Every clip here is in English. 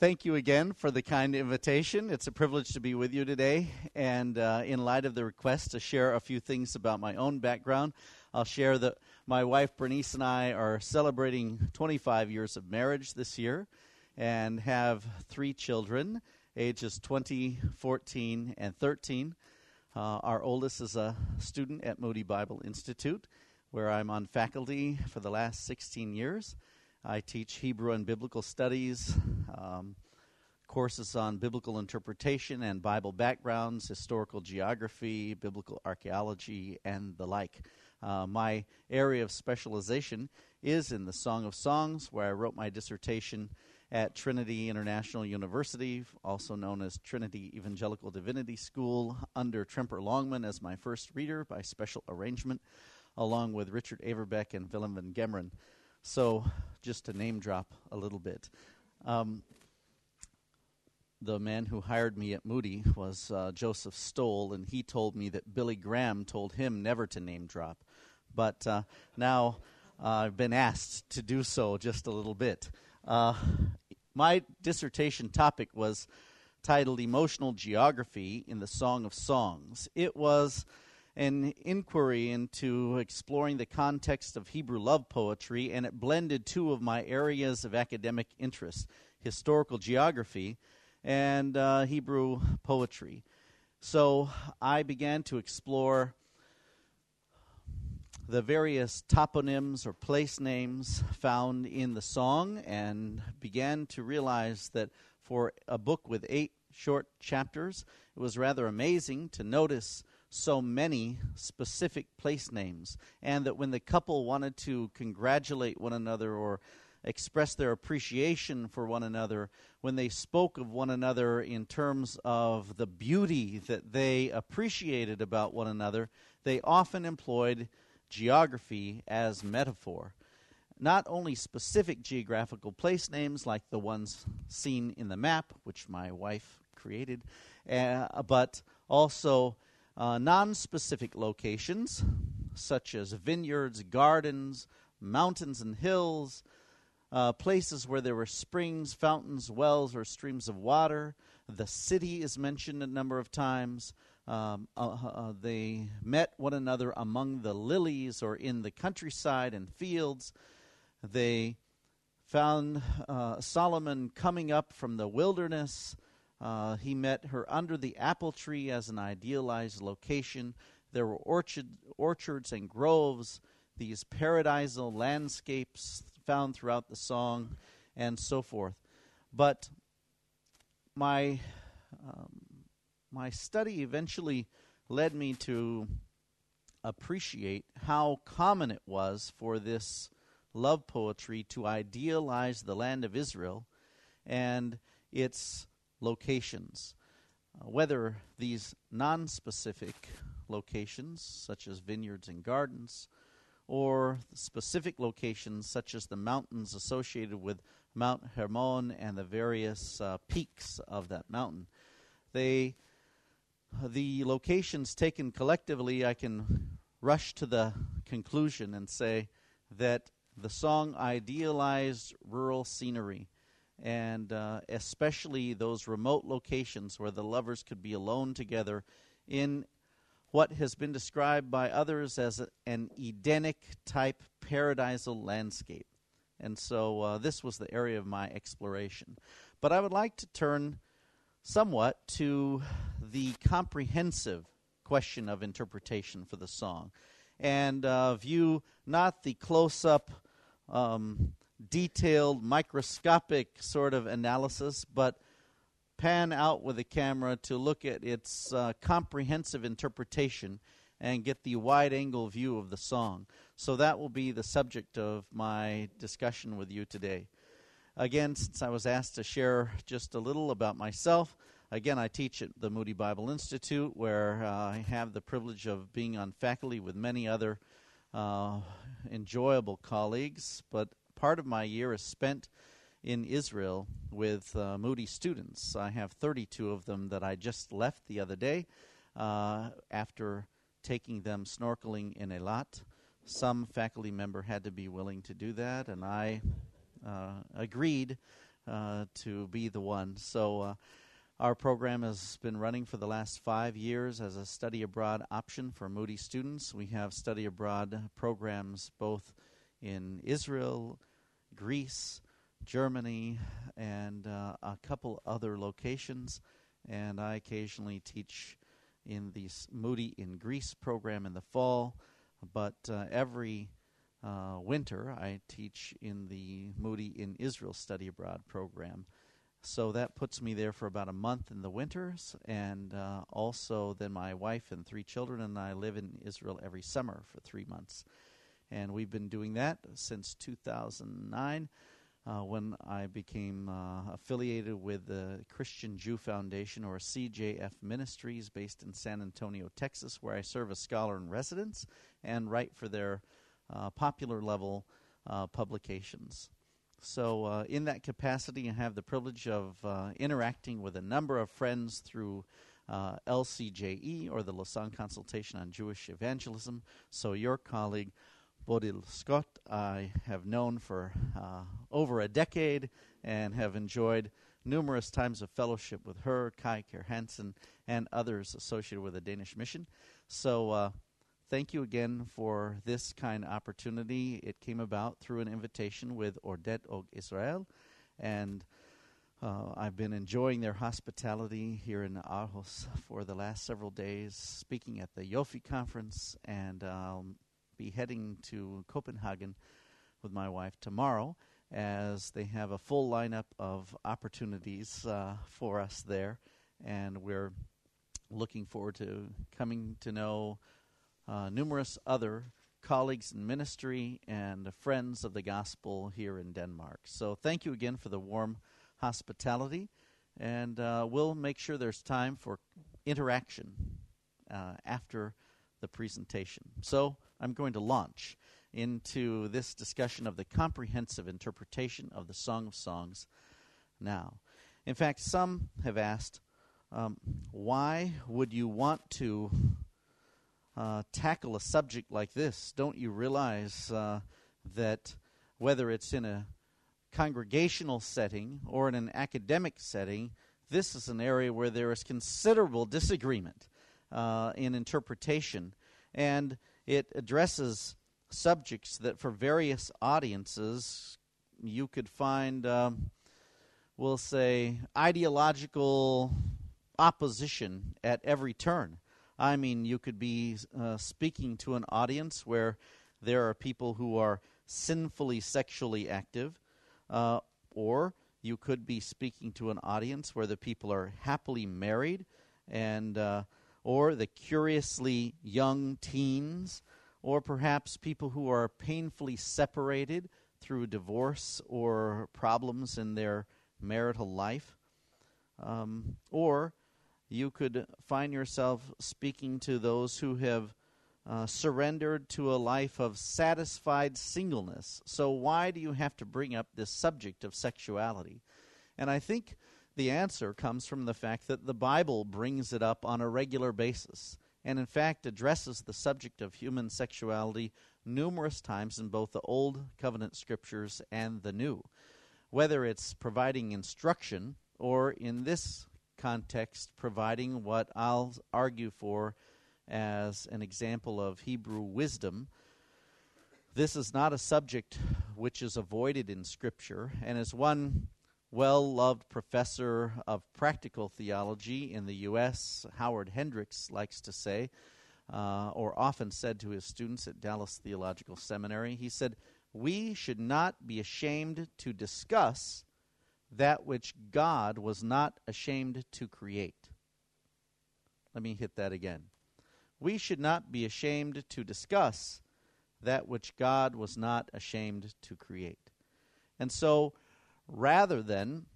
Thank you again for the kind invitation. It's a privilege to be with you today. And uh, in light of the request to share a few things about my own background, I'll share that my wife Bernice and I are celebrating 25 years of marriage this year and have three children, ages 20, 14, and 13. Uh, our oldest is a student at Moody Bible Institute, where I'm on faculty for the last 16 years. I teach Hebrew and biblical studies, um, courses on biblical interpretation and Bible backgrounds, historical geography, biblical archaeology, and the like. Uh, my area of specialization is in the Song of Songs, where I wrote my dissertation at Trinity International University, also known as Trinity Evangelical Divinity School, under Tremper Longman as my first reader by special arrangement, along with Richard Averbeck and Willem van Gemeren. So, just to name drop a little bit. Um, the man who hired me at Moody was uh, Joseph Stowell, and he told me that Billy Graham told him never to name drop. But uh, now uh, I've been asked to do so just a little bit. Uh, my dissertation topic was titled Emotional Geography in the Song of Songs. It was an inquiry into exploring the context of Hebrew love poetry, and it blended two of my areas of academic interest historical geography and uh, Hebrew poetry. So I began to explore the various toponyms or place names found in the song and began to realize that for a book with eight short chapters, it was rather amazing to notice so many specific place names, and that when the couple wanted to congratulate one another or express their appreciation for one another, when they spoke of one another in terms of the beauty that they appreciated about one another, they often employed geography as metaphor. Not only specific geographical place names like the ones seen in the map, which my wife created, uh, but also uh, non specific locations such as vineyards, gardens, mountains and hills, uh, places where there were springs, fountains, wells, or streams of water. The city is mentioned a number of times. Um, uh, uh, uh they met one another among the lilies or in the countryside and fields. They found uh, Solomon coming up from the wilderness uh, he met her under the apple tree as an idealized location. There were orchard, orchards and groves, these paradisal landscapes found throughout the song, and so forth. But my um, my study eventually led me to appreciate how common it was for this love poetry to idealize the land of Israel and its locations. Uh, whether these non specific locations, such as vineyards and gardens, or specific locations, such as the mountains associated with Mount Hermon and the various uh, peaks of that mountain, they the locations taken collectively, I can rush to the conclusion and say that the song idealized rural scenery and uh, especially those remote locations where the lovers could be alone together in what has been described by others as a, an Edenic type paradisal landscape. And so uh, this was the area of my exploration. But I would like to turn somewhat to the comprehensive question of interpretation for the song and uh, view not the close up um, detailed, microscopic sort of analysis, but pan out with the camera to look at its uh, comprehensive interpretation and get the wide angle view of the song. So that will be the subject of my discussion with you today. Again, since I was asked to share just a little about myself, again, I teach at the Moody Bible Institute, where uh, I have the privilege of being on faculty with many other uh, enjoyable colleagues, but part of my year is spent in Israel with uh, Moody students. I have 32 of them that I just left the other day uh, after taking them snorkeling in Eilat. Some faculty member had to be willing to do that, and I uh, agreed uh, to be the one. So, uh, our program has been running for the last five years as a study abroad option for Moody students. We have study abroad programs both in Israel, Greece, Germany, and uh, a couple other locations. And I occasionally teach in the Moody in Greece program in the fall, but uh, every uh, winter I teach in the Moody in Israel study abroad program. So that puts me there for about a month in the winters, and uh, also then my wife and three children and I live in Israel every summer for three months. And we've been doing that since 2009 uh, when I became uh, affiliated with the Christian Jew Foundation or CJF Ministries based in San Antonio, Texas, where I serve as scholar in residence and write for their uh, popular level uh, publications. So, uh, in that capacity, I have the privilege of uh, interacting with a number of friends through uh, LCJE, or the Lausanne Consultation on Jewish Evangelism. So, your colleague, Bodil Skjøtt, I have known for uh, over a decade and have enjoyed numerous times of fellowship with her, Kai Kjær-Hansen, and others associated with the Danish mission. So, uh, thank you again for this kind opportunity. It came about through an invitation with Ordet Og Israel, and uh, I've been enjoying their hospitality here in Aarhus for the last several days, speaking at the Yofi conference, and I'll be heading to Copenhagen with my wife tomorrow as they have a full lineup of opportunities uh, for us there, and we're looking forward to coming to know uh, numerous other colleagues in ministry and friends of the gospel here in Denmark. So thank you again for the warm hospitality, and uh, we'll make sure there's time for interaction uh, after the presentation. So I'm going to launch into this discussion of the comprehensive interpretation of the Song of Songs now. In fact, some have asked, um, why would you want to uh, tackle a subject like this, don't you realize uh, that whether it's in a congregational setting or in an academic setting, this is an area where there is considerable disagreement uh, in interpretation, and it addresses subjects that for various audiences you could find, um, we'll say, ideological opposition at every turn. I mean, you could be uh, speaking to an audience where there are people who are sinfully sexually active, uh, or you could be speaking to an audience where the people are happily married, and uh, or the curiously young teens, or perhaps people who are painfully separated through divorce or problems in their marital life, um, or you could find yourself speaking to those who have uh, surrendered to a life of satisfied singleness. So, why do you have to bring up this subject of sexuality? And I think the answer comes from the fact that the Bible brings it up on a regular basis, and in fact addresses the subject of human sexuality numerous times in both the Old Covenant scriptures and the New. Whether it's providing instruction, or in this context, providing what I'll argue for as an example of Hebrew wisdom. This is not a subject which is avoided in Scripture, and as one well loved professor of practical theology in the U.S., Howard Hendricks, likes to say, uh, or often said to his students at Dallas Theological Seminary, he said, We should not be ashamed to discuss that which God was not ashamed to create. Let me hit that again. We should not be ashamed to discuss that which God was not ashamed to create. And so, rather than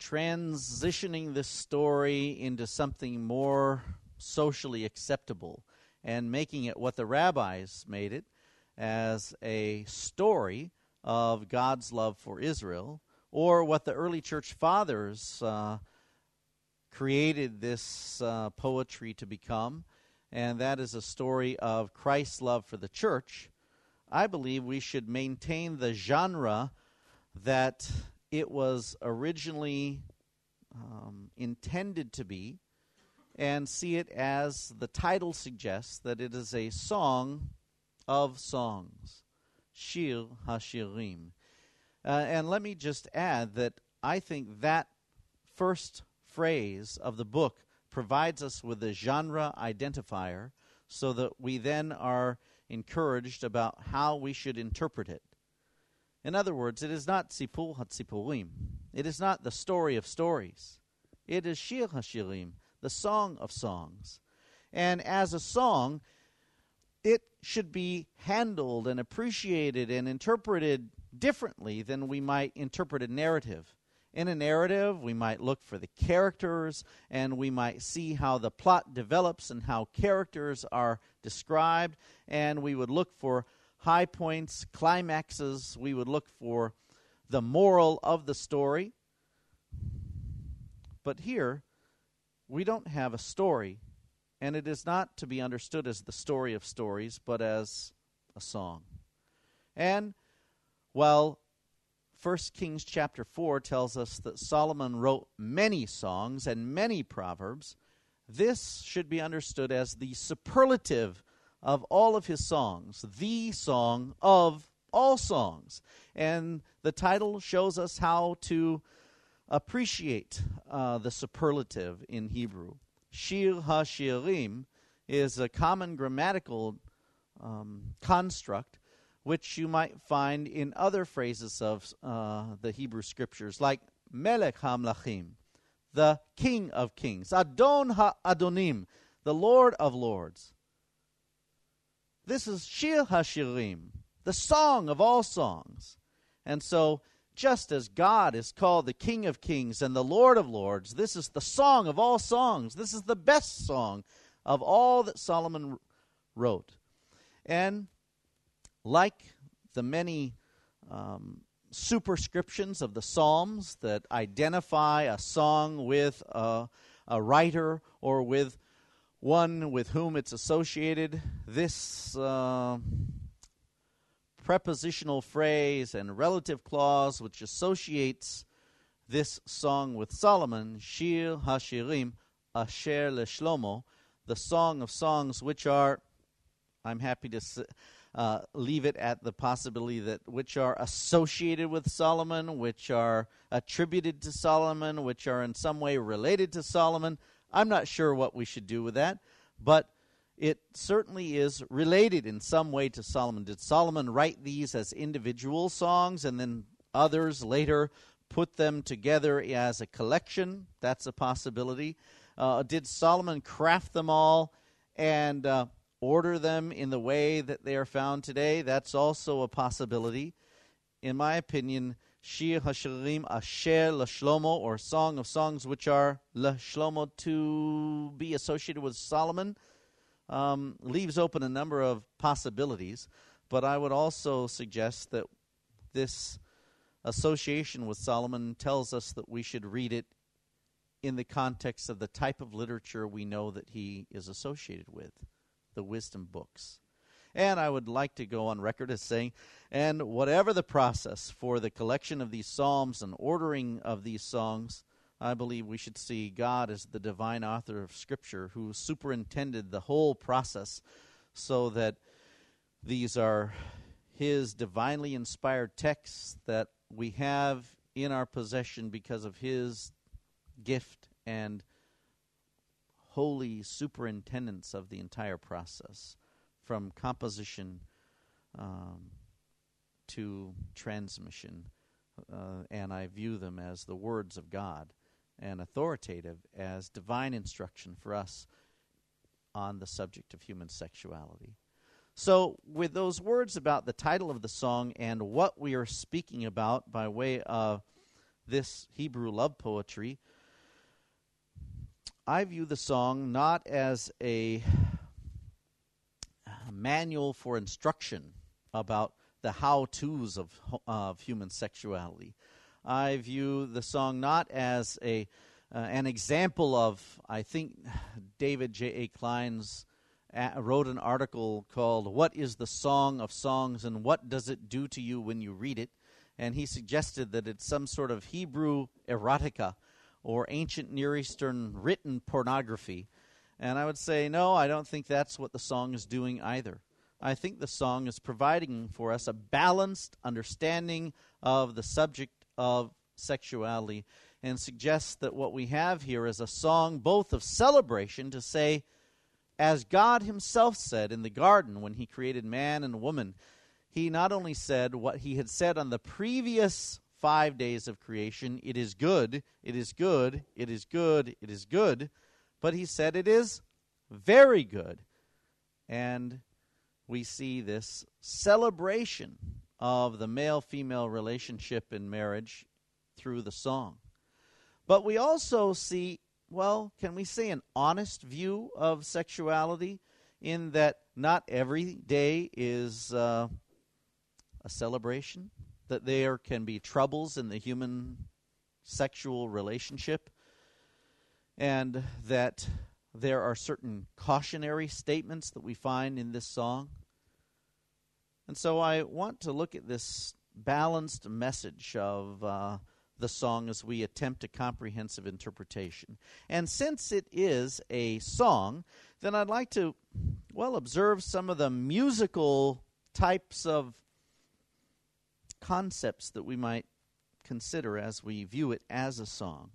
transitioning this story into something more socially acceptable and making it what the rabbis made it as a story of God's love for Israel, or what the early church fathers uh, created this uh, poetry to become, and that is a story of Christ's love for the church, I believe we should maintain the genre that it was originally um, intended to be, and see it as the title suggests that it is a song of songs. Shir HaShirim. Uh, and let me just add that I think that first phrase of the book provides us with a genre identifier so that we then are encouraged about how we should interpret it. In other words, it is not Sipur HaTzipurim. It is not the story of stories. It is Shir HaShirim, the song of songs. And as a song, it should be handled and appreciated and interpreted differently than we might interpret a narrative. In a narrative, we might look for the characters and we might see how the plot develops and how characters are described, and we would look for high points, climaxes, we would look for the moral of the story. But here, we don't have a story, and it is not to be understood as the story of stories, but as a song. And while 1 Kings chapter 4 tells us that Solomon wrote many songs and many proverbs, this should be understood as the superlative of all of his songs, the song of all songs. And the title shows us how to appreciate uh, the superlative in Hebrew. Shir HaShirim is a common grammatical um, construct which you might find in other phrases of uh, the Hebrew scriptures, like Melech HaMlachim, the King of Kings, Adon HaAdonim, the Lord of Lords. This is Shir HaShirim, the song of all songs. And so just as God is called the King of Kings and the Lord of Lords, this is the song of all songs. This is the best song of all that Solomon wrote. And like the many um, superscriptions of the Psalms that identify a song with a, a writer or with one with whom it's associated, this. Uh, prepositional phrase and relative clause which associates this song with Solomon, Shir Hashirim Asher LeShlomo, the Song of Songs, which are, I'm happy to uh, leave it at the possibility that which are associated with Solomon, which are attributed to Solomon, which are in some way related to Solomon. I'm not sure what we should do with that, but it certainly is related in some way to Solomon. Did Solomon write these as individual songs and then others later put them together as a collection? That's a possibility. Uh, did Solomon craft them all and uh, order them in the way that they are found today? That's also a possibility. In my opinion, Shir Hashirim Asher LaShlomo, or Song of Songs, which are LaShlomo to be associated with Solomon, um, leaves open a number of possibilities, but I would also suggest that this association with Solomon tells us that we should read it in the context of the type of literature we know that he is associated with the wisdom books. And I would like to go on record as saying, and whatever the process for the collection of these psalms and ordering of these songs, I believe we should see God as the divine author of Scripture who superintended the whole process so that these are His divinely inspired texts that we have in our possession because of His gift and holy superintendence of the entire process from composition um, to transmission. Uh, and I view them as the words of God and authoritative as divine instruction for us on the subject of human sexuality. So, with those words about the title of the song and what we are speaking about by way of this Hebrew love poetry, I view the song not as a manual for instruction about the how to's of, of human sexuality, I view the song not as a uh, an example of. I think David J. A. Clines uh, wrote an article called "What is the Song of Songs and What Does It Do to You When You Read It?" and he suggested that it's some sort of Hebrew erotica or ancient Near Eastern written pornography. And I would say, no, I don't think that's what the song is doing either. I think the song is providing for us a balanced understanding of the subject of sexuality and suggests that what we have here is a song both of celebration to say, as God Himself said in the garden when He created man and woman, He not only said what He had said on the previous five days of creation it is good, it is good, it is good, it is good, but He said it is very good. And we see this celebration of the male female relationship in marriage through the song. But we also see, well, can we say an honest view of sexuality in that not every day is uh, a celebration? That there can be troubles in the human sexual relationship? And that there are certain cautionary statements that we find in this song? And so I want to look at this balanced message of. Uh, the song as we attempt a comprehensive interpretation. And since it is a song, then I'd like to, well, observe some of the musical types of concepts that we might consider as we view it as a song.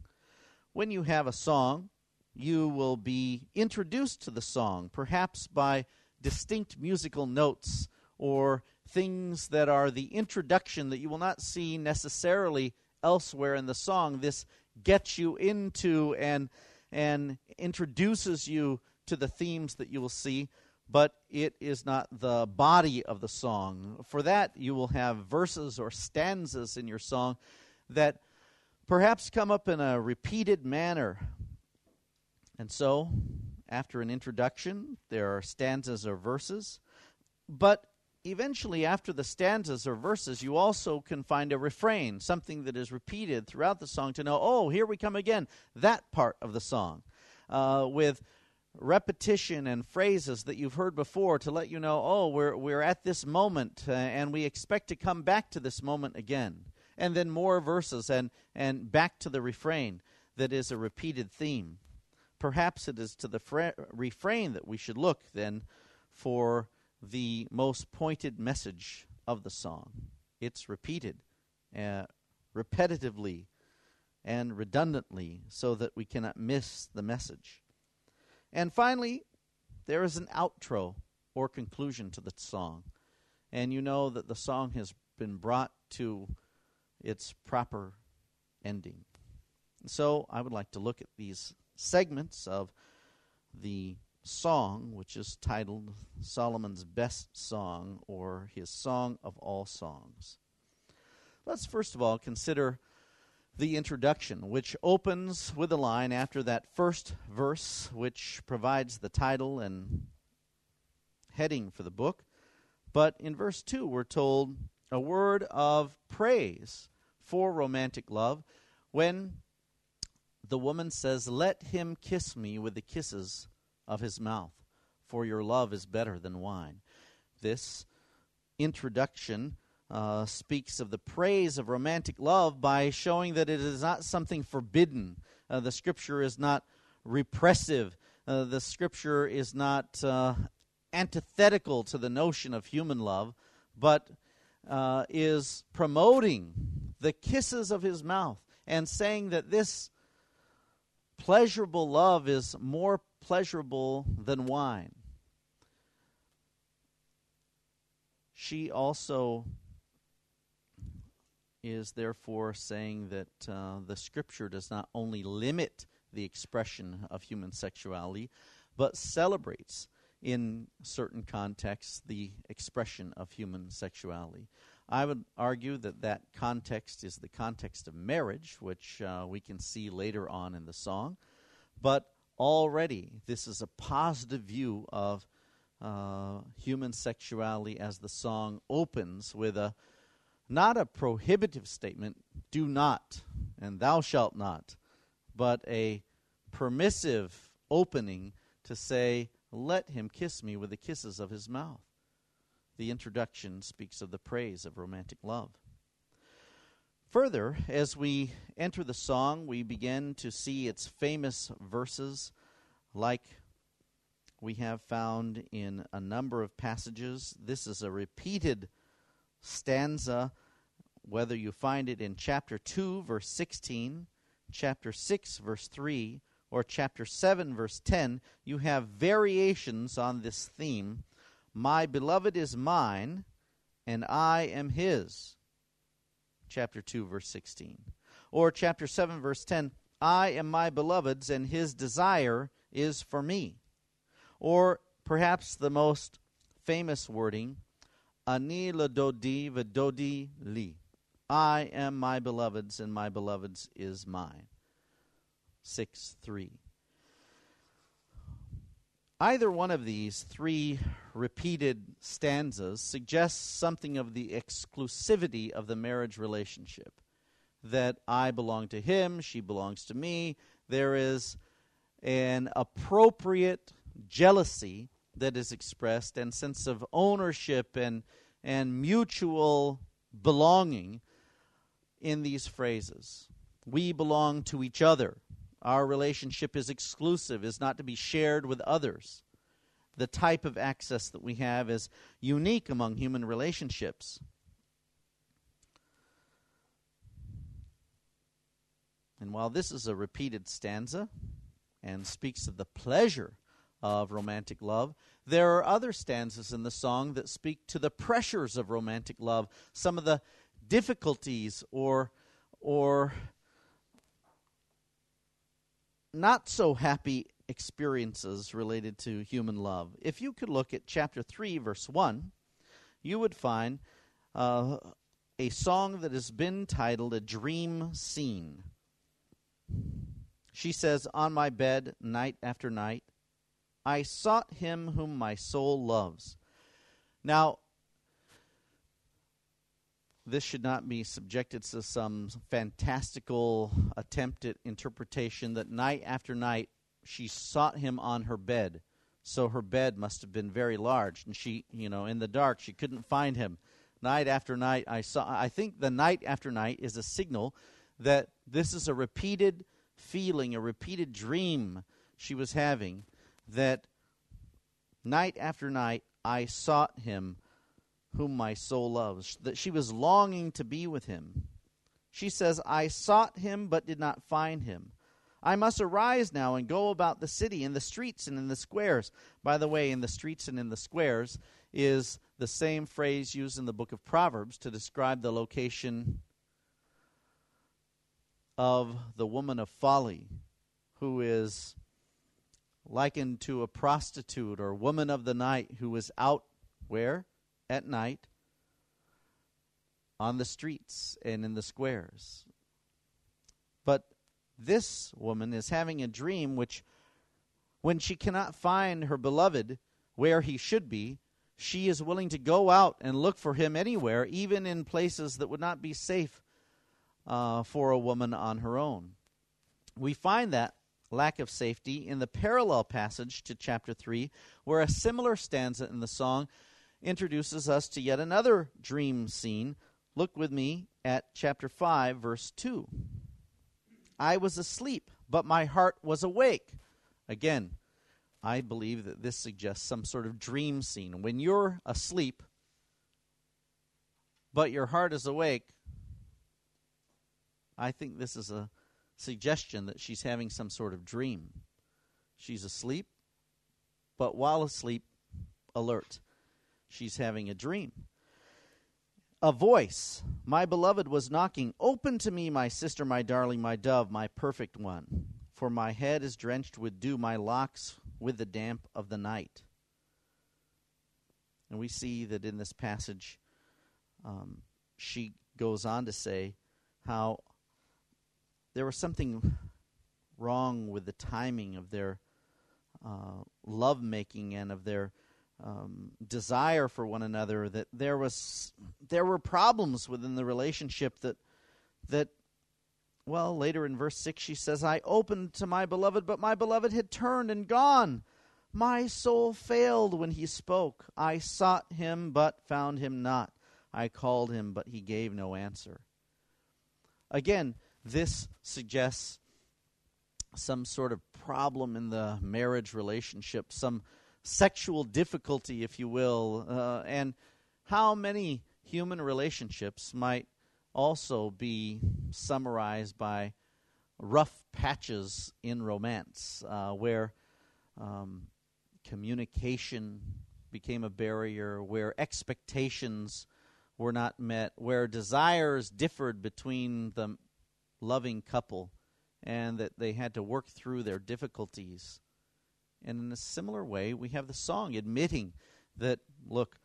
When you have a song, you will be introduced to the song, perhaps by distinct musical notes or things that are the introduction that you will not see necessarily elsewhere in the song, this gets you into and and introduces you to the themes that you will see, but it is not the body of the song. For that, you will have verses or stanzas in your song that perhaps come up in a repeated manner. And so, after an introduction, there are stanzas or verses, but eventually, after the stanzas or verses, you also can find a refrain, something that is repeated throughout the song to know, oh, here we come again, that part of the song, uh, with repetition and phrases that you've heard before to let you know, oh, we're, we're at this moment uh, and we expect to come back to this moment again. And then more verses and, and back to the refrain that is a repeated theme. Perhaps it is to the fra- refrain that we should look then for the most pointed message of the song. It's repeated uh, repetitively and redundantly so that we cannot miss the message. And finally, there is an outro or conclusion to the song. And you know that the song has been brought to its proper ending. So I would like to look at these segments of the song, which is titled Solomon's Best Song or his Song of All Songs. Let's first of all consider the introduction, which opens with a line after that first verse, which provides the title and heading for the book. But in verse 2, we're told a word of praise for romantic love when the woman says, Let him kiss me with the kisses of his mouth, for your love is better than wine. This introduction uh, speaks of the praise of romantic love by showing that it is not something forbidden. Uh, the scripture is not repressive. Uh, the scripture is not uh, antithetical to the notion of human love, but uh, is promoting the kisses of his mouth and saying that this pleasurable love is more pleasurable than wine. She also is therefore saying that uh, the scripture does not only limit the expression of human sexuality, but celebrates in certain contexts the expression of human sexuality. I would argue that that context is the context of marriage, which uh, we can see later on in the song. But already this is a positive view of uh, human sexuality as the song opens with a not a prohibitive statement, do not, and thou shalt not, but a permissive opening to say, let him kiss me with the kisses of his mouth. The introduction speaks of the praise of romantic love. Further, as we enter the song, we begin to see its famous verses, like we have found in a number of passages. This is a repeated stanza, whether you find it in chapter 2, verse 16, chapter 6, verse 3, or chapter 7, verse 10, you have variations on this theme. My beloved is mine, and I am his. Chapter 2 verse 16 or chapter 7 verse 10 I am my beloved's and his desire is for me. Or perhaps the most famous wording ani le dodi vedodi li I am my beloved's and my beloved's is mine. 6 3 Either one of these three repeated stanzas suggests something of the exclusivity of the marriage relationship. That I belong to him, she belongs to me. There is an appropriate jealousy that is expressed and sense of ownership and and mutual belonging in these phrases. We belong to each other. Our relationship is exclusive, is not to be shared with others. The type of access that we have is unique among human relationships. And while this is a repeated stanza and speaks of the pleasure of romantic love, there are other stanzas in the song that speak to the pressures of romantic love, some of the difficulties or or not so happy experiences related to human love. If you could look at chapter 3, verse 1, you would find uh, a song that has been titled A Dream Scene. She says, On my bed, night after night, I sought him whom my soul loves. Now, this should not be subjected to some fantastical attempt at interpretation that night after night she sought him on her bed. So her bed must have been very large, and she, you know, in the dark, she couldn't find him. Night after night, I saw. I think the night after night is a signal that this is a repeated feeling, a repeated dream she was having. That night after night, I sought him whom my soul loves, that she was longing to be with him. She says, I sought him but did not find him. I must arise now and go about the city, in the streets and in the squares. By the way, in the streets and in the squares is the same phrase used in the book of Proverbs to describe the location of the woman of folly who is likened to a prostitute or woman of the night who is out where? At night on the streets and in the squares. But this woman is having a dream which, when she cannot find her beloved where he should be, she is willing to go out and look for him anywhere, even in places that would not be safe uh, for a woman on her own. We find that lack of safety in the parallel passage to chapter 3, where a similar stanza in the song introduces us to yet another dream scene. Look with me at chapter 5, verse 2. I was asleep, but my heart was awake. Again, I believe that this suggests some sort of dream scene. When you're asleep, but your heart is awake, I think this is a suggestion that she's having some sort of dream. She's asleep, but while asleep, alert she's having a dream. A voice, my beloved was knocking, Open to me, my sister, my darling, my dove, my perfect one. For my head is drenched with dew, my locks with the damp of the night. And we see that in this passage, um, she goes on to say how there was something wrong with the timing of their uh, love making and of their um, desire for one another that there was there were problems within the relationship that that well later in verse 6 she says i opened to my beloved but my beloved had turned and gone. My soul failed when he spoke. I sought him but found him not. I called him but he gave no answer. Again, this suggests some sort of problem in the marriage relationship, some sexual difficulty, if you will, uh, and how many human relationships might also be summarized by rough patches in romance, uh, where um, communication became a barrier, where expectations were not met, where desires differed between the loving couple, and that they had to work through their difficulties. And in a similar way, we have the song admitting that, look,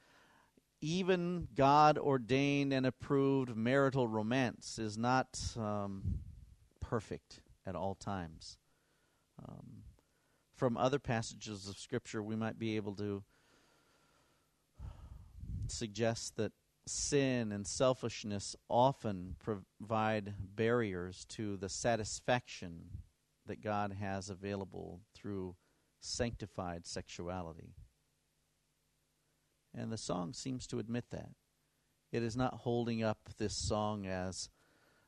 even God ordained and approved marital romance is not um, perfect at all times. Um, from other passages of Scripture, we might be able to suggest that sin and selfishness often provide barriers to the satisfaction that God has available through sanctified sexuality. And the song seems to admit that. It is not holding up this song as,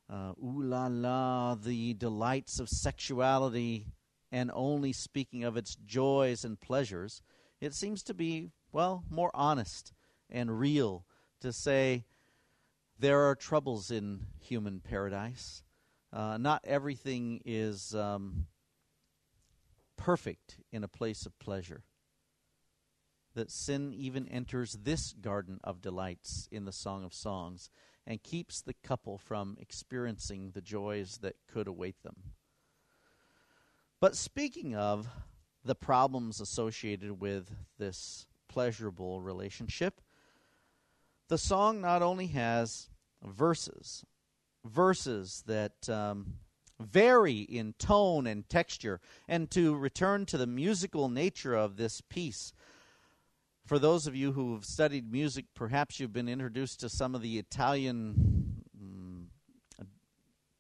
uh, ooh la la, the delights of sexuality, and only speaking of its joys and pleasures. It seems to be, well, more honest and real to say there are troubles in human paradise. Uh, not everything is um, perfect in a place of pleasure. That sin even enters this garden of delights in the Song of Songs and keeps the couple from experiencing the joys that could await them. But speaking of the problems associated with this pleasurable relationship, the song not only has verses, verses that um, vary in tone and texture, and to return to the musical nature of this piece. For those of you who have studied music, perhaps you've been introduced to some of the Italian um,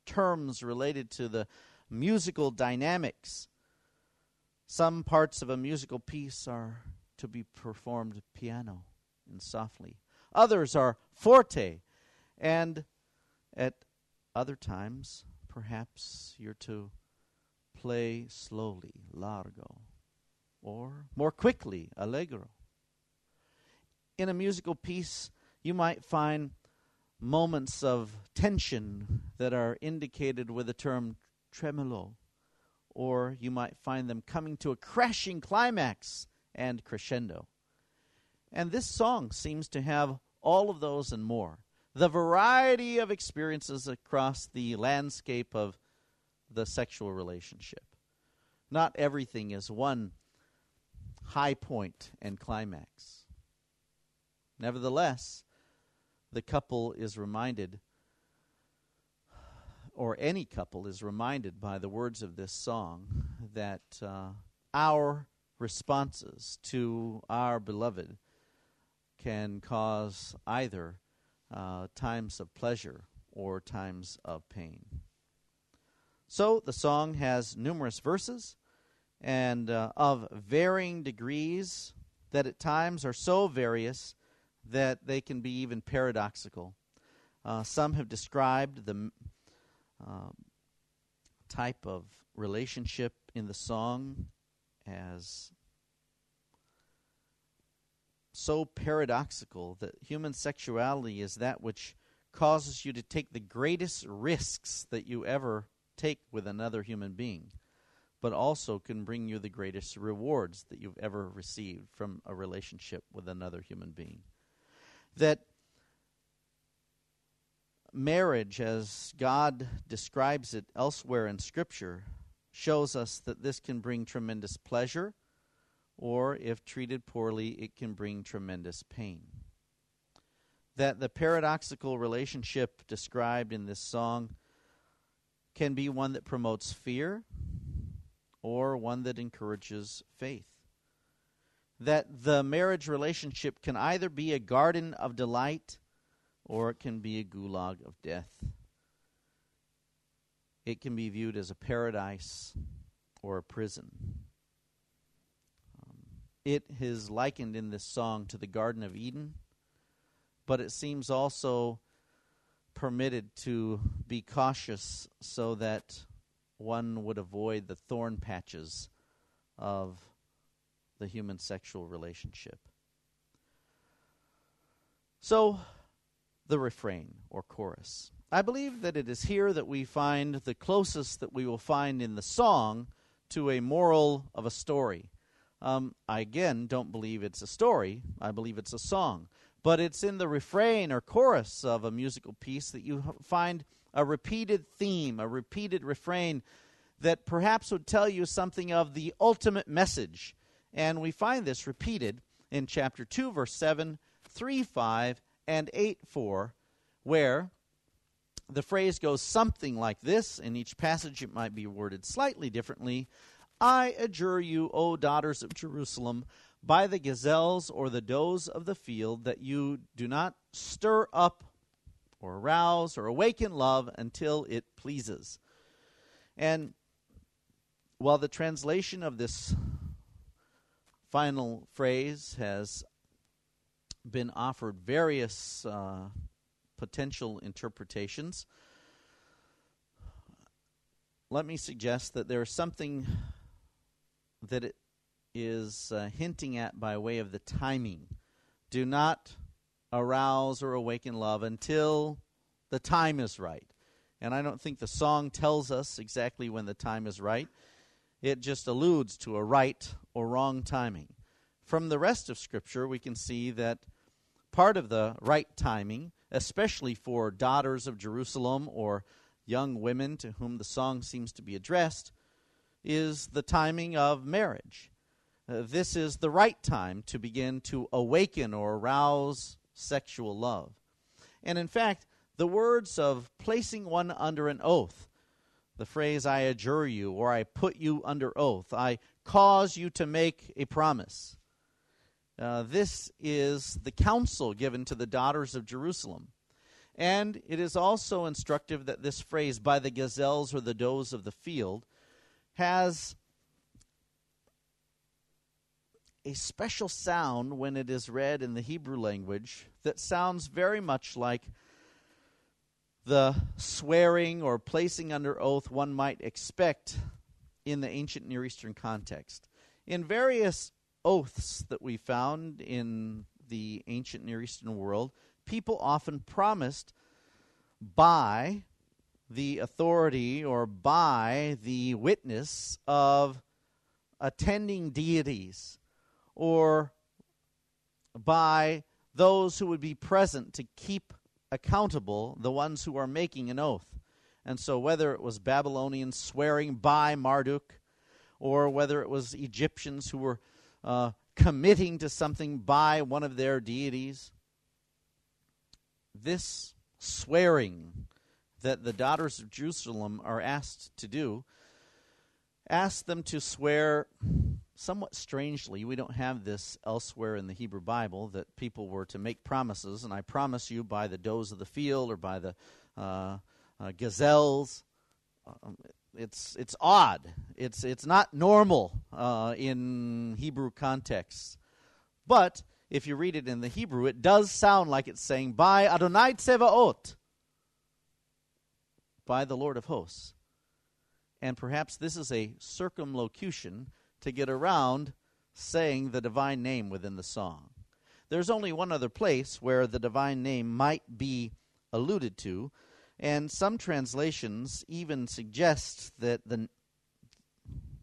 terms related to the musical dynamics. Some parts of a musical piece are to be performed piano and softly. Others are forte. And at other times, perhaps you're to play slowly, largo, or more quickly, allegro. In a musical piece, you might find moments of tension that are indicated with the term tremolo, or you might find them coming to a crashing climax and crescendo. And this song seems to have all of those and more. The variety of experiences across the landscape of the sexual relationship. Not everything is one high point and climax. Nevertheless, the couple is reminded, or any couple is reminded by the words of this song, that uh, our responses to our beloved can cause either uh, times of pleasure or times of pain. So the song has numerous verses and uh, of varying degrees that at times are so various that they can be even paradoxical. Uh, some have described the uh, type of relationship in the song as so paradoxical that human sexuality is that which causes you to take the greatest risks that you ever take with another human being, but also can bring you the greatest rewards that you've ever received from a relationship with another human being. That marriage, as God describes it elsewhere in Scripture, shows us that this can bring tremendous pleasure or if treated poorly, it can bring tremendous pain. That the paradoxical relationship described in this song can be one that promotes fear or one that encourages faith. That the marriage relationship can either be a garden of delight or it can be a gulag of death. It can be viewed as a paradise or a prison. It is likened in this song to the Garden of Eden, but it seems also permitted to be cautious so that one would avoid the thorn patches of the human sexual relationship. So, the refrain or chorus. I believe that it is here that we find the closest that we will find in the song to a moral of a story. Um, I again don't believe it's a story, I believe it's a song. But it's in the refrain or chorus of a musical piece that you find a repeated theme, a repeated refrain that perhaps would tell you something of the ultimate message. And we find this repeated in chapter 2, verse 7, 3, 5, and 8, 4, where the phrase goes something like this. In each passage, it might be worded slightly differently. I adjure you, O daughters of Jerusalem, by the gazelles or the does of the field, that you do not stir up or arouse or awaken love until it pleases. And while the translation of this final phrase has been offered various uh, potential interpretations, let me suggest that there is something that it is uh, hinting at by way of the timing. Do not arouse or awaken love until the time is right. And I don't think the song tells us exactly when the time is right. It just alludes to a right or wrong timing. From the rest of Scripture, we can see that part of the right timing, especially for daughters of Jerusalem or young women to whom the song seems to be addressed, is the timing of marriage. Uh, this is the right time to begin to awaken or arouse sexual love. And in fact, the words of placing one under an oath the phrase, I adjure you, or I put you under oath, I cause you to make a promise. Uh, this is the counsel given to the daughters of Jerusalem. And it is also instructive that this phrase, by the gazelles or the does of the field, has a special sound when it is read in the Hebrew language that sounds very much like the swearing or placing under oath one might expect in the ancient Near Eastern context. In various oaths that we found in the ancient Near Eastern world, people often promised by the authority or by the witness of attending deities or by those who would be present to keep accountable the ones who are making an oath. And so, whether it was Babylonians swearing by Marduk, or whether it was Egyptians who were uh, committing to something by one of their deities, this swearing that the daughters of Jerusalem are asked to do asks them to swear somewhat strangely, we don't have this elsewhere in the Hebrew Bible that people were to make promises, and I promise you by the does of the field or by the uh, uh, gazelles. Um, it's it's odd. It's it's not normal uh, in Hebrew contexts, but if you read it in the Hebrew, it does sound like it's saying by Adonai Tsevaot, by the Lord of hosts. And perhaps this is a circumlocution to get around saying the divine name within the song. There's only one other place where the divine name might be alluded to, and some translations even suggest that the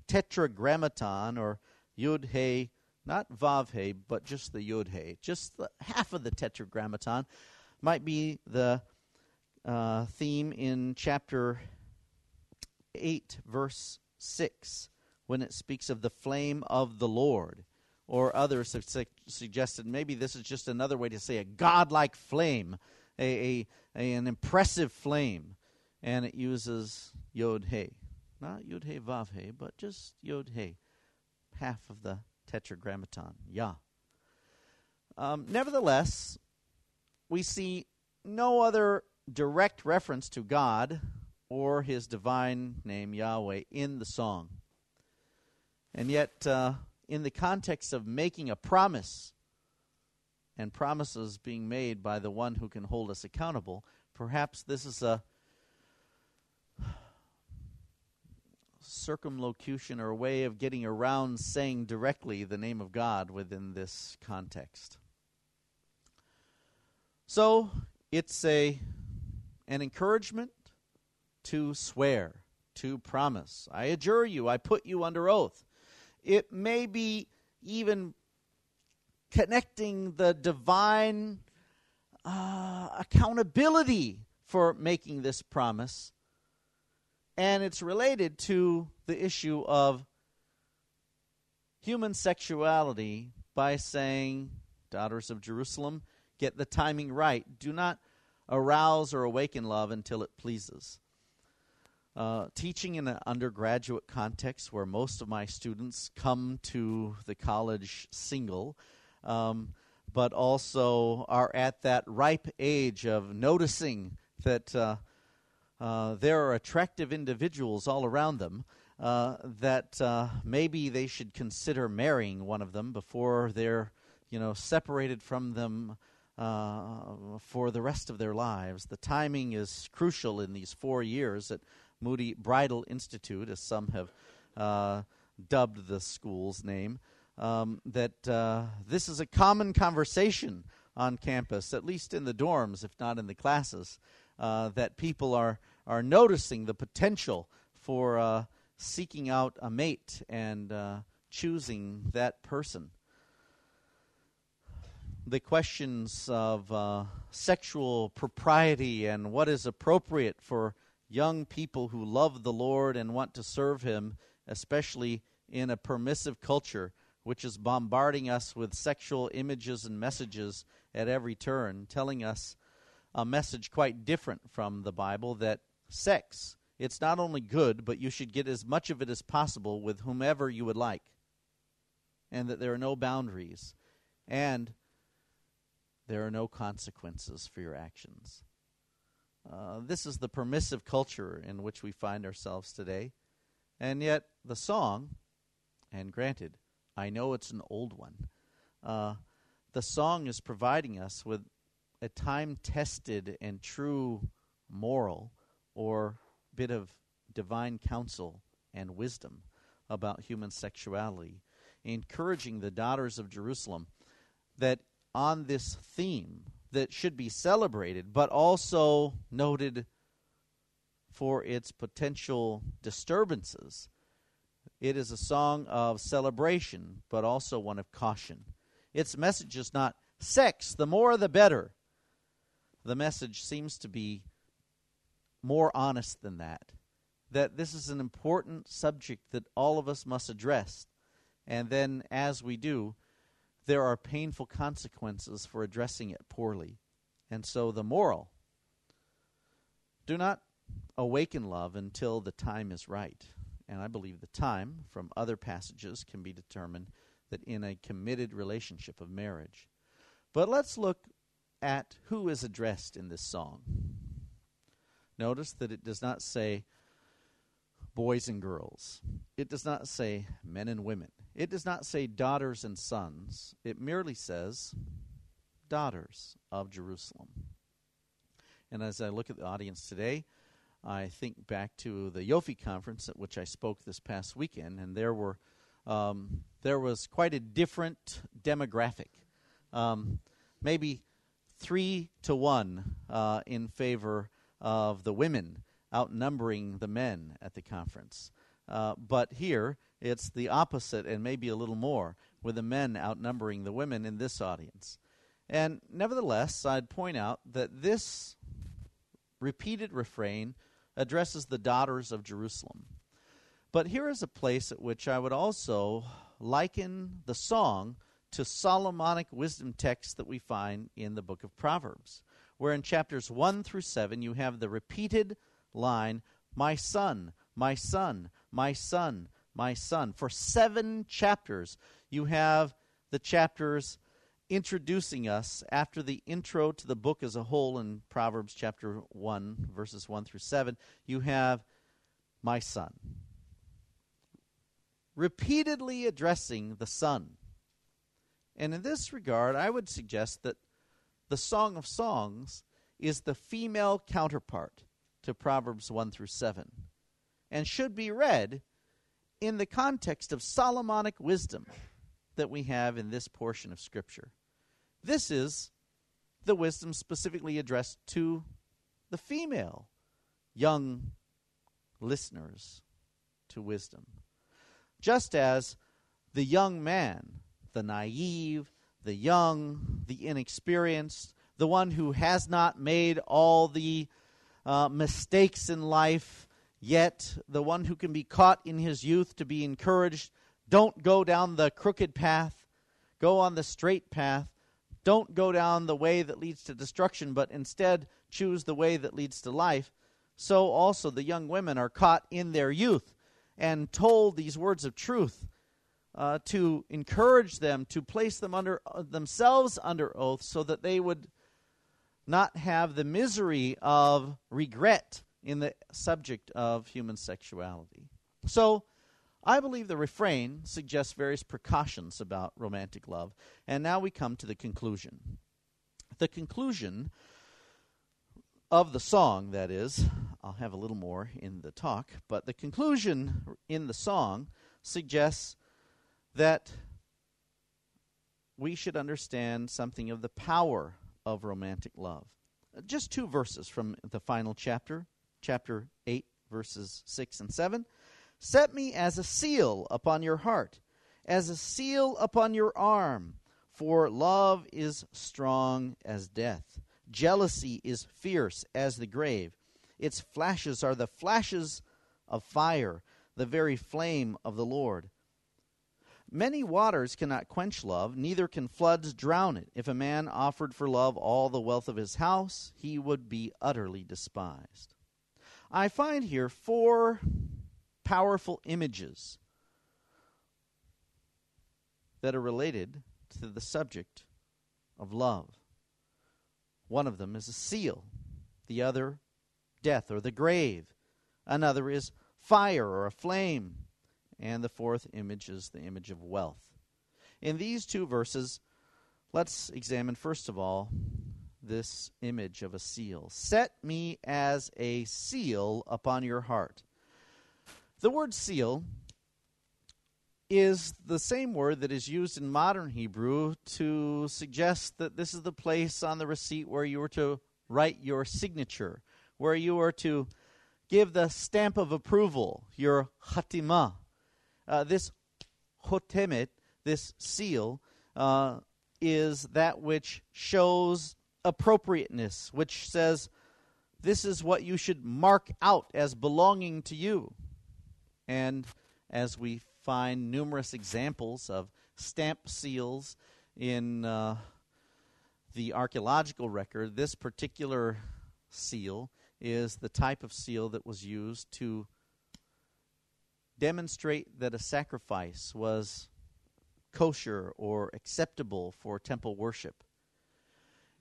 tetragrammaton or yud he, not vav he, but just the yud he, just the, half of the tetragrammaton, might be the uh, theme in chapter 8, verse 6 when it speaks of the flame of the Lord. Or others have su- suggested maybe this is just another way to say a godlike flame, a, a, a an impressive flame. And it uses Yod He. Not Yod He Vav He, but just Yod He. Half of the tetragrammaton. Yah. Um, nevertheless, we see no other direct reference to God or his divine name, Yahweh, in the song. And yet, uh, in the context of making a promise and promises being made by the one who can hold us accountable, perhaps this is a circumlocution or a way of getting around saying directly the name of God within this context. So it's a an encouragement to swear, to promise. I adjure you, I put you under oath. It may be even connecting the divine uh, accountability for making this promise. And it's related to the issue of human sexuality by saying, Daughters of Jerusalem, get the timing right. Do not arouse or awaken love until it pleases. Uh, teaching in an undergraduate context where most of my students come to the college single, um, but also are at that ripe age of noticing that uh, uh, there are attractive individuals all around them. Uh, that uh, maybe they should consider marrying one of them before they're, you know, separated from them uh, for the rest of their lives. The timing is crucial in these four years at Moody Bridal Institute, as some have uh, dubbed the school's name. Um, that uh, this is a common conversation on campus, at least in the dorms, if not in the classes, uh, that people are, are noticing the potential for uh, seeking out a mate and choosing that person the questions of uh, sexual propriety and what is appropriate for young people who love the Lord and want to serve Him, especially in a permissive culture which is bombarding us with sexual images and messages at every turn, telling us a message quite different from the Bible that sex, it's not only good, but you should get as much of it as possible with whomever you would like, and that there are no boundaries. And there are no consequences for your actions. Uh, this is the permissive culture in which we find ourselves today. And yet, the song, and granted, I know it's an old one, uh, the song is providing us with a time tested and true moral or bit of divine counsel and wisdom about human sexuality, encouraging the daughters of Jerusalem that on this theme that should be celebrated, but also noted for its potential disturbances. It is a song of celebration, but also one of caution. Its message is not sex, the more the better. The message seems to be more honest than that. That this is an important subject that all of us must address. And then, as we do, there are painful consequences for addressing it poorly. And so the moral do not awaken love until the time is right. And I believe the time from other passages can be determined that in a committed relationship of marriage. But let's look at who is addressed in this song. Notice that it does not say boys and girls. It does not say men and women. It does not say daughters and sons. It merely says daughters of Jerusalem. And as I look at the audience today, I think back to the Yofi conference at which I spoke this past weekend, and there were um, there was quite a different demographic, um, maybe three to one uh, in favor of the women outnumbering the men at the conference. Uh, but here, it's the opposite and maybe a little more, with the men outnumbering the women in this audience. And nevertheless, I'd point out that this repeated refrain addresses the daughters of Jerusalem. But here is a place at which I would also liken the song to Solomonic wisdom texts that we find in the book of Proverbs, where in chapters 1 through 7 you have the repeated line, My son, my son, my son, my son. For seven chapters, you have the chapters introducing us after the intro to the book as a whole in Proverbs chapter 1, verses 1 through 7. You have my son. Repeatedly addressing the son. And in this regard, I would suggest that the Song of Songs is the female counterpart to Proverbs 1 through 7 and should be read in the context of Solomonic wisdom that we have in this portion of Scripture. This is the wisdom specifically addressed to the female young listeners to wisdom. Just as the young man, the naive, the young, the inexperienced, the one who has not made all the uh, mistakes in life yet, the one who can be caught in his youth to be encouraged. Don't go down the crooked path, go on the straight path. Don't go down the way that leads to destruction, but instead choose the way that leads to life. So also the young women are caught in their youth and told these words of truth uh, to encourage them to place them under uh, themselves under oath so that they would not have the misery of regret in the subject of human sexuality. So, I believe the refrain suggests various precautions about romantic love. And now we come to the conclusion. The conclusion of the song, that is, I'll have a little more in the talk, but the conclusion in the song suggests that we should understand something of the power of romantic love. Uh, just two verses from the final chapter, chapter 8, verses 6 and 7. Set me as a seal upon your heart, as a seal upon your arm, for love is strong as death. Jealousy is fierce as the grave. Its flashes are the flashes of fire, the very flame of the Lord. Many waters cannot quench love, neither can floods drown it. If a man offered for love all the wealth of his house, he would be utterly despised. I find here four powerful images that are related to the subject of love. One of them is a seal, the other, death or the grave, another is fire or a flame and the fourth image is the image of wealth. In these two verses, let's examine first of all this image of a seal. Set me as a seal upon your heart. The word seal is the same word that is used in modern Hebrew to suggest that this is the place on the receipt where you were to write your signature, where you were to give the stamp of approval, your hatimah. Uh, this hotemet, this seal, uh, is that which shows appropriateness, which says, this is what you should mark out as belonging to you. And as we find numerous examples of stamp seals in uh, the archaeological record, this particular seal is the type of seal that was used to demonstrate that a sacrifice was kosher or acceptable for temple worship.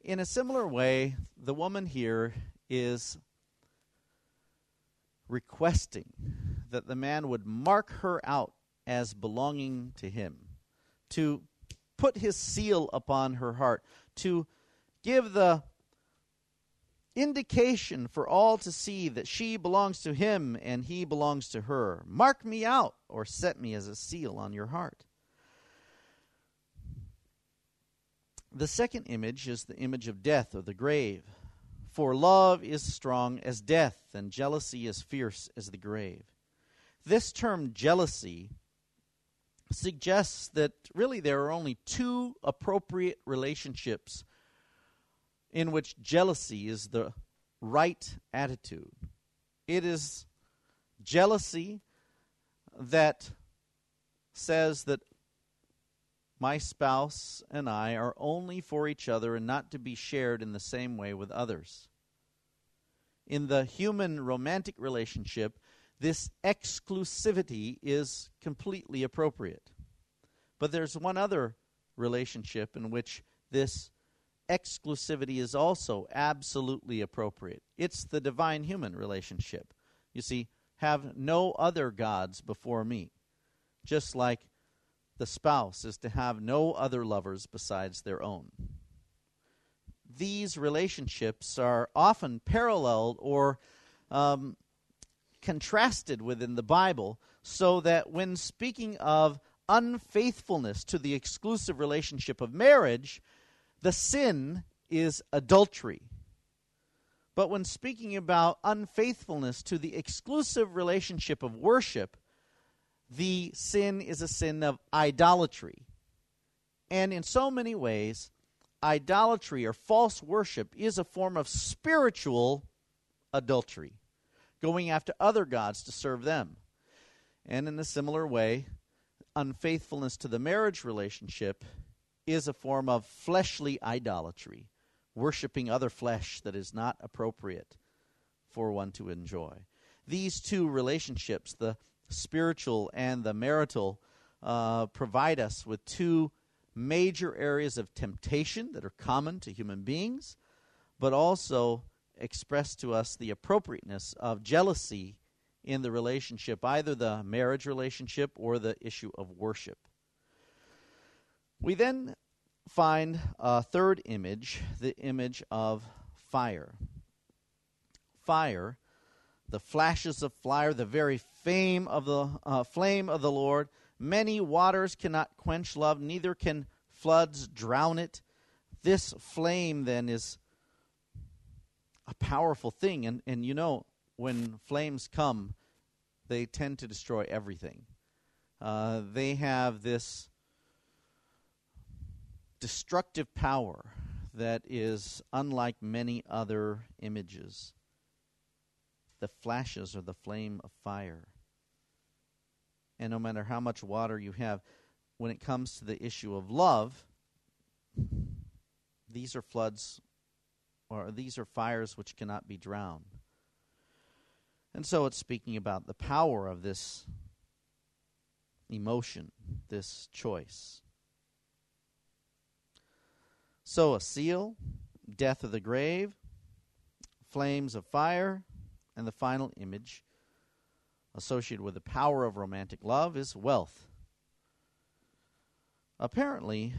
In a similar way, the woman here is requesting that the man would mark her out as belonging to him, to put his seal upon her heart, to give the indication for all to see that she belongs to him and he belongs to her. Mark me out or set me as a seal on your heart. The second image is the image of death or the grave. For love is strong as death, and jealousy is fierce as the grave. This term jealousy suggests that really there are only two appropriate relationships in which jealousy is the right attitude. It is jealousy that says that my spouse and I are only for each other and not to be shared in the same way with others. In the human romantic relationship, this exclusivity is completely appropriate. But there's one other relationship in which this exclusivity is also absolutely appropriate. It's the divine human relationship. You see, have no other gods before me. Just like the spouse is to have no other lovers besides their own. these relationships are often paralleled or um, contrasted within the Bible, so that when speaking of unfaithfulness to the exclusive relationship of marriage, the sin is adultery. But when speaking about unfaithfulness to the exclusive relationship of worship, the sin is a sin of idolatry. And in so many ways, idolatry or false worship is a form of spiritual adultery, going after other gods to serve them. And in a similar way, unfaithfulness to the marriage relationship is a form of fleshly idolatry, worshiping other flesh that is not appropriate for one to enjoy. These two relationships, the spiritual and the marital, uh, provide us with two major areas of temptation that are common to human beings, but also express to us the appropriateness of jealousy in the relationship, either the marriage relationship or the issue of worship. We then find a third image, the image of fire. Fire, the flashes of fire, the very fame of the uh, flame of the Lord. Many waters cannot quench love, neither can floods drown it. This flame then is a powerful thing, and and you know when flames come, they tend to destroy everything. Uh, they have this destructive power that is unlike many other images. The flashes are the flame of fire. And no matter how much water you have, when it comes to the issue of love, these are floods or these are fires which cannot be drowned. And so it's speaking about the power of this emotion, this choice. So a seal, death of the grave, flames of fire, and the final image associated with the power of romantic love is wealth. Apparently,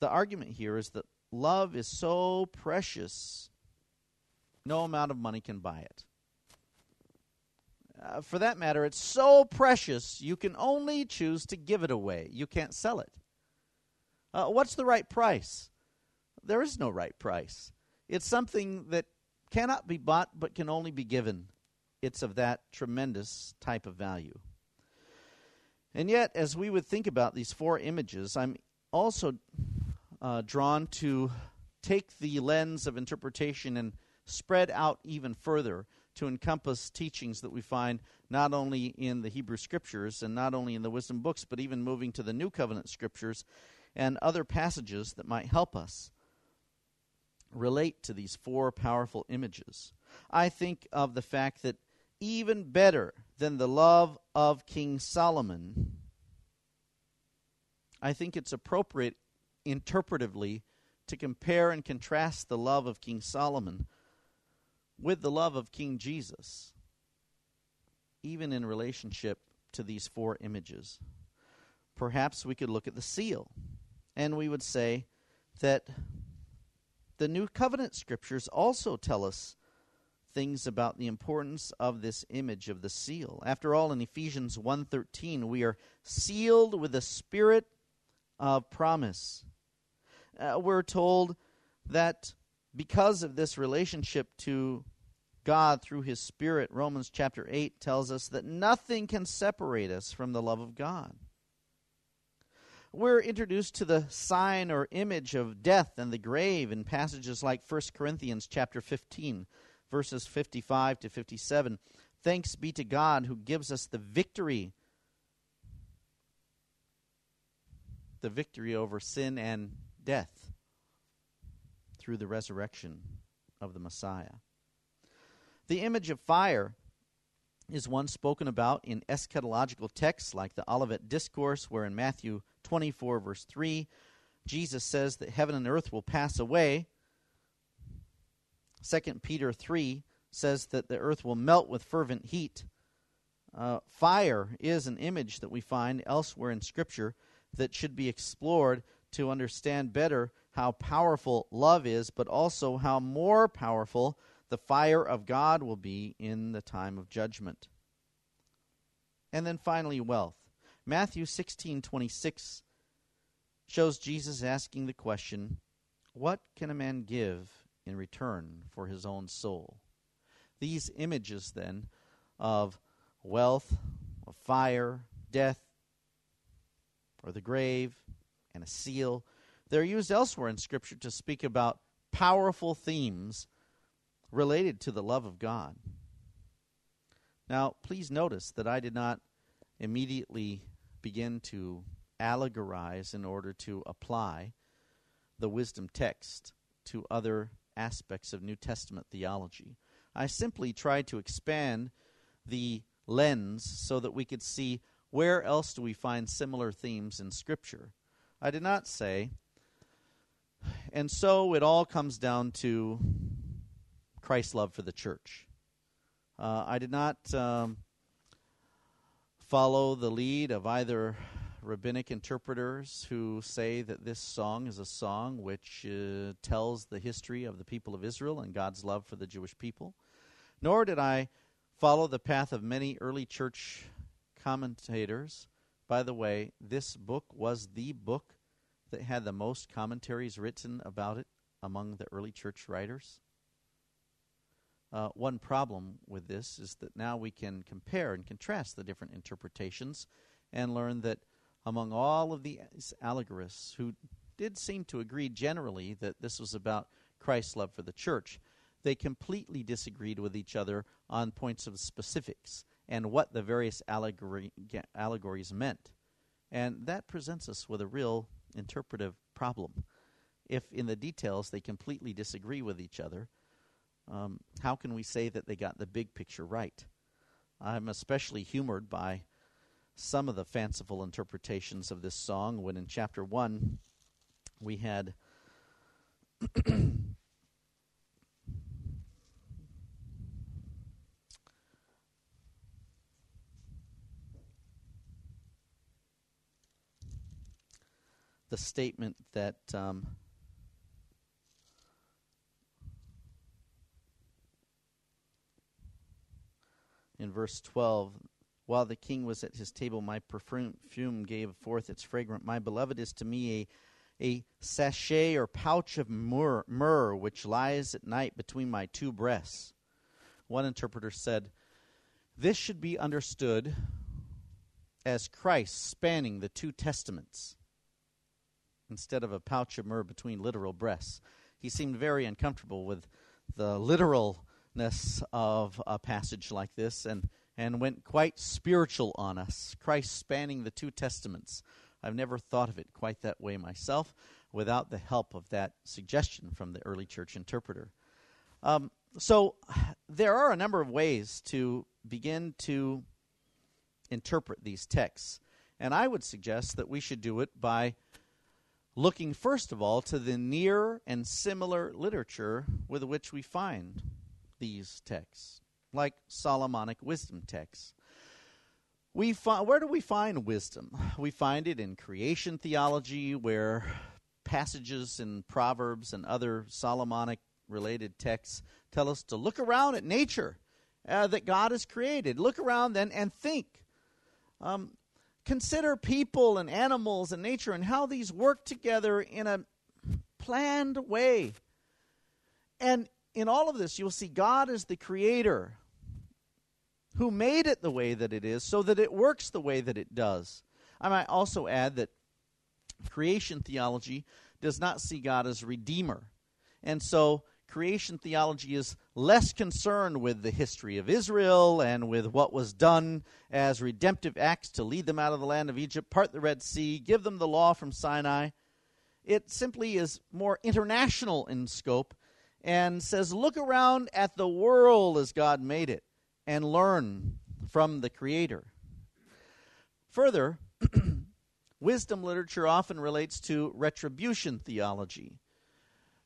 the argument here is that love is so precious, no amount of money can buy it. Uh, for that matter, it's so precious you can only choose to give it away. You can't sell it. Uh, what's the right price? There is no right price. It's something that cannot be bought but can only be given. It's of that tremendous type of value. And yet, as we would think about these four images, I'm also uh, drawn to take the lens of interpretation and spread out even further to encompass teachings that we find not only in the Hebrew Scriptures and not only in the wisdom books, but even moving to the New Covenant Scriptures and other passages that might help us relate to these four powerful images. I think of the fact that even better than the love of King Solomon, I think it's appropriate interpretively to compare and contrast the love of King Solomon with the love of King Jesus, even in relationship to these four images. Perhaps we could look at the seal, and we would say that the New Covenant scriptures also tell us things about the importance of this image of the seal. After all, in Ephesians 1:13, we are sealed with the spirit of promise. Uh, we're told that because of this relationship to God through his spirit, Romans chapter 8 tells us that nothing can separate us from the love of God. We're introduced to the sign or image of death and the grave in passages like 1 Corinthians chapter 15 verses 55 to 57. Thanks be to God who gives us the victory the victory over sin and death through the resurrection of the Messiah. The image of fire is one spoken about in eschatological texts like the Olivet Discourse, where in Matthew 24, verse 3, Jesus says that heaven and earth will pass away. 2 Peter 3 says that the earth will melt with fervent heat. Uh, fire is an image that we find elsewhere in Scripture that should be explored to understand better how powerful love is, but also how more powerful the fire of God will be in the time of judgment. And then finally, wealth. Matthew 16:26 shows Jesus asking the question, "What can a man give in return for his own soul?" These images then of wealth, of fire, death, or the grave, and a seal, they're used elsewhere in Scripture to speak about powerful themes related to the love of God. Now, please notice that I did not immediately begin to allegorize in order to apply the wisdom text to other aspects of New Testament theology. I simply tried to expand the lens so that we could see where else do we find similar themes in Scripture. I did not say, and so it all comes down to Christ's love for the church. Uh, I did not um, follow the lead of either rabbinic interpreters who say that this song is a song which uh, tells the history of the people of Israel and God's love for the Jewish people, nor did I follow the path of many early church commentators. By the way, this book was the book that had the most commentaries written about it among the early church writers. Uh, one problem with this is that now we can compare and contrast the different interpretations and learn that among all of these allegorists who did seem to agree generally that this was about Christ's love for the church, they completely disagreed with each other on points of specifics and what the various allegory, allegories meant. And that presents us with a real interpretive problem. If in the details they completely disagree with each other, um, how can we say that they got the big picture right? I'm especially humored by some of the fanciful interpretations of this song when in chapter 1 we had the statement that um, in verse 12 while the king was at his table my perfume gave forth its fragrance my beloved is to me a a sachet or pouch of myrrh, myrrh which lies at night between my two breasts one interpreter said this should be understood as Christ spanning the two testaments instead of a pouch of myrrh between literal breasts. He seemed very uncomfortable with the literalness of a passage like this and, and went quite spiritual on us. Christ spanning the two testaments. I've never thought of it quite that way myself without the help of that suggestion from the early church interpreter. Um, so there are a number of ways to begin to interpret these texts. And I would suggest that we should do it by looking first of all to the near and similar literature with which we find these texts, like Solomonic wisdom texts. We fi- where do we find wisdom? We find it in creation theology, where passages in Proverbs and other Solomonic related texts tell us to look around at nature uh, that God has created. Look around then and think. Um, consider people and animals and nature and how these work together in a planned way. And in all of this, you'll see God as the creator who made it the way that it is so that it works the way that it does. I might also add that creation theology does not see God as redeemer. And so creation theology is less concerned with the history of Israel and with what was done as redemptive acts to lead them out of the land of Egypt, part the Red Sea, give them the law from Sinai. It simply is more international in scope and says, look around at the world as God made it and learn from the Creator. Further, wisdom literature often relates to retribution theology.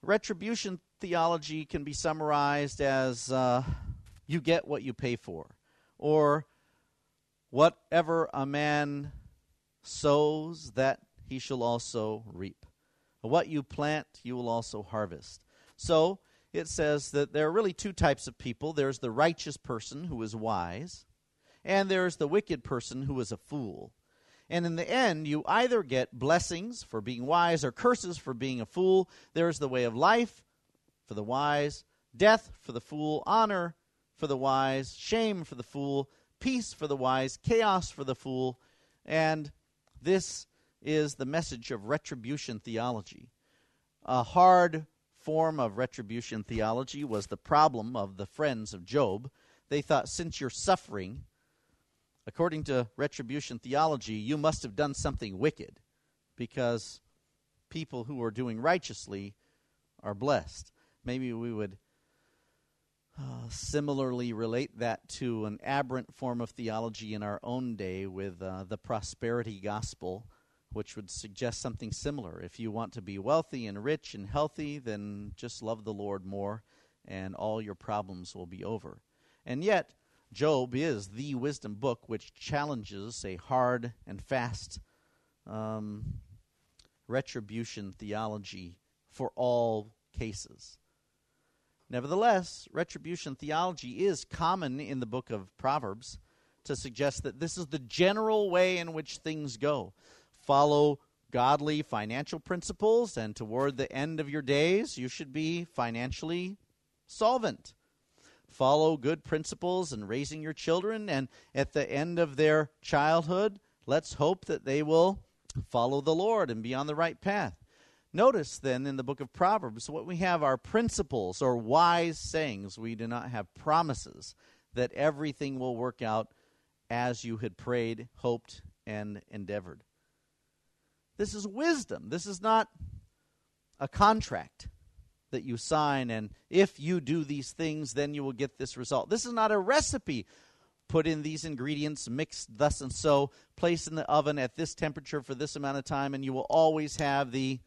Retribution theology can be summarized as uh, you get what you pay for, or whatever a man sows, that he shall also reap. What you plant, you will also harvest. So, it says that there are really two types of people there's the righteous person who is wise, and there's the wicked person who is a fool. And in the end, you either get blessings for being wise or curses for being a fool. There's the way of life for the wise, death for the fool, honor for the wise, shame for the fool, peace for the wise, chaos for the fool. And this is the message of retribution theology. A hard form of retribution theology was the problem of the friends of Job. They thought, since you're suffering, according to retribution theology, you must have done something wicked because people who are doing righteously are blessed. Maybe we would uh, similarly relate that to an aberrant form of theology in our own day with uh, the prosperity gospel which would suggest something similar. If you want to be wealthy and rich and healthy, then just love the Lord more, and all your problems will be over. And yet, Job is the wisdom book which challenges a hard and fast um, retribution theology for all cases. Nevertheless, retribution theology is common in the book of Proverbs to suggest that this is the general way in which things go follow godly financial principles, and toward the end of your days, you should be financially solvent. Follow good principles in raising your children, and at the end of their childhood, let's hope that they will follow the Lord and be on the right path. Notice then in the book of Proverbs, what we have are principles or wise sayings. We do not have promises that everything will work out as you had prayed, hoped, and endeavored. This is wisdom. This is not a contract that you sign, and if you do these things, then you will get this result. This is not a recipe. Put in these ingredients, mix thus and so, place in the oven at this temperature for this amount of time, and you will always have the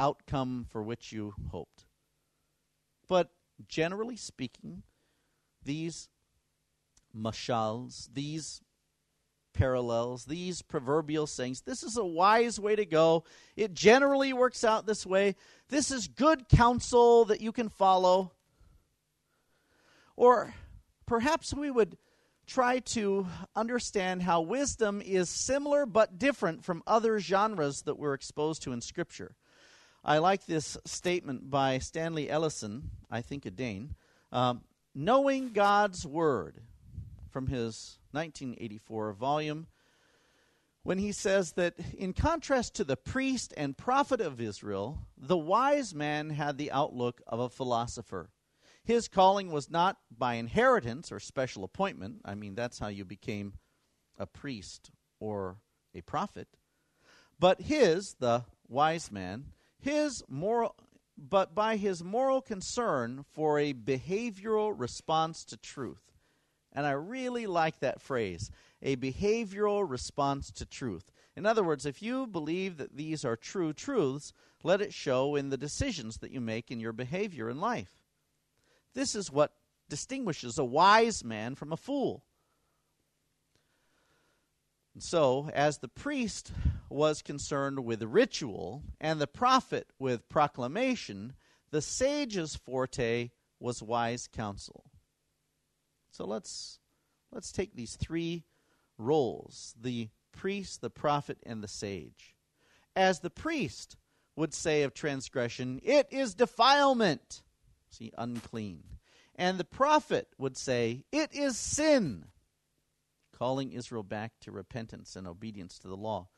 outcome for which you hoped. But generally speaking, these mashals, these parallels, these proverbial sayings. This is a wise way to go. It generally works out this way. This is good counsel that you can follow. Or perhaps we would try to understand how wisdom is similar but different from other genres that we're exposed to in Scripture. I like this statement by Stanley Ellisen, I think a Dane. Um, knowing God's Word from his 1984 volume, when he says that in contrast to the priest and prophet of Israel, the wise man had the outlook of a philosopher. His calling was not by inheritance or special appointment. I mean, that's how you became a priest or a prophet. But his, the wise man, his moral but by his moral concern for a behavioral response to truth. And I really like that phrase a behavioral response to truth. In other words, if you believe that these are true truths, let it show in the decisions that you make in your behavior in life. This is what distinguishes a wise man from a fool. So, as the priest was concerned with ritual and the prophet with proclamation, the sage's forte was wise counsel. So let's let's take these three roles, the priest, the prophet, and the sage. As the priest would say of transgression, it is defilement. See, unclean. And the prophet would say, it is sin, calling Israel back to repentance and obedience to the law.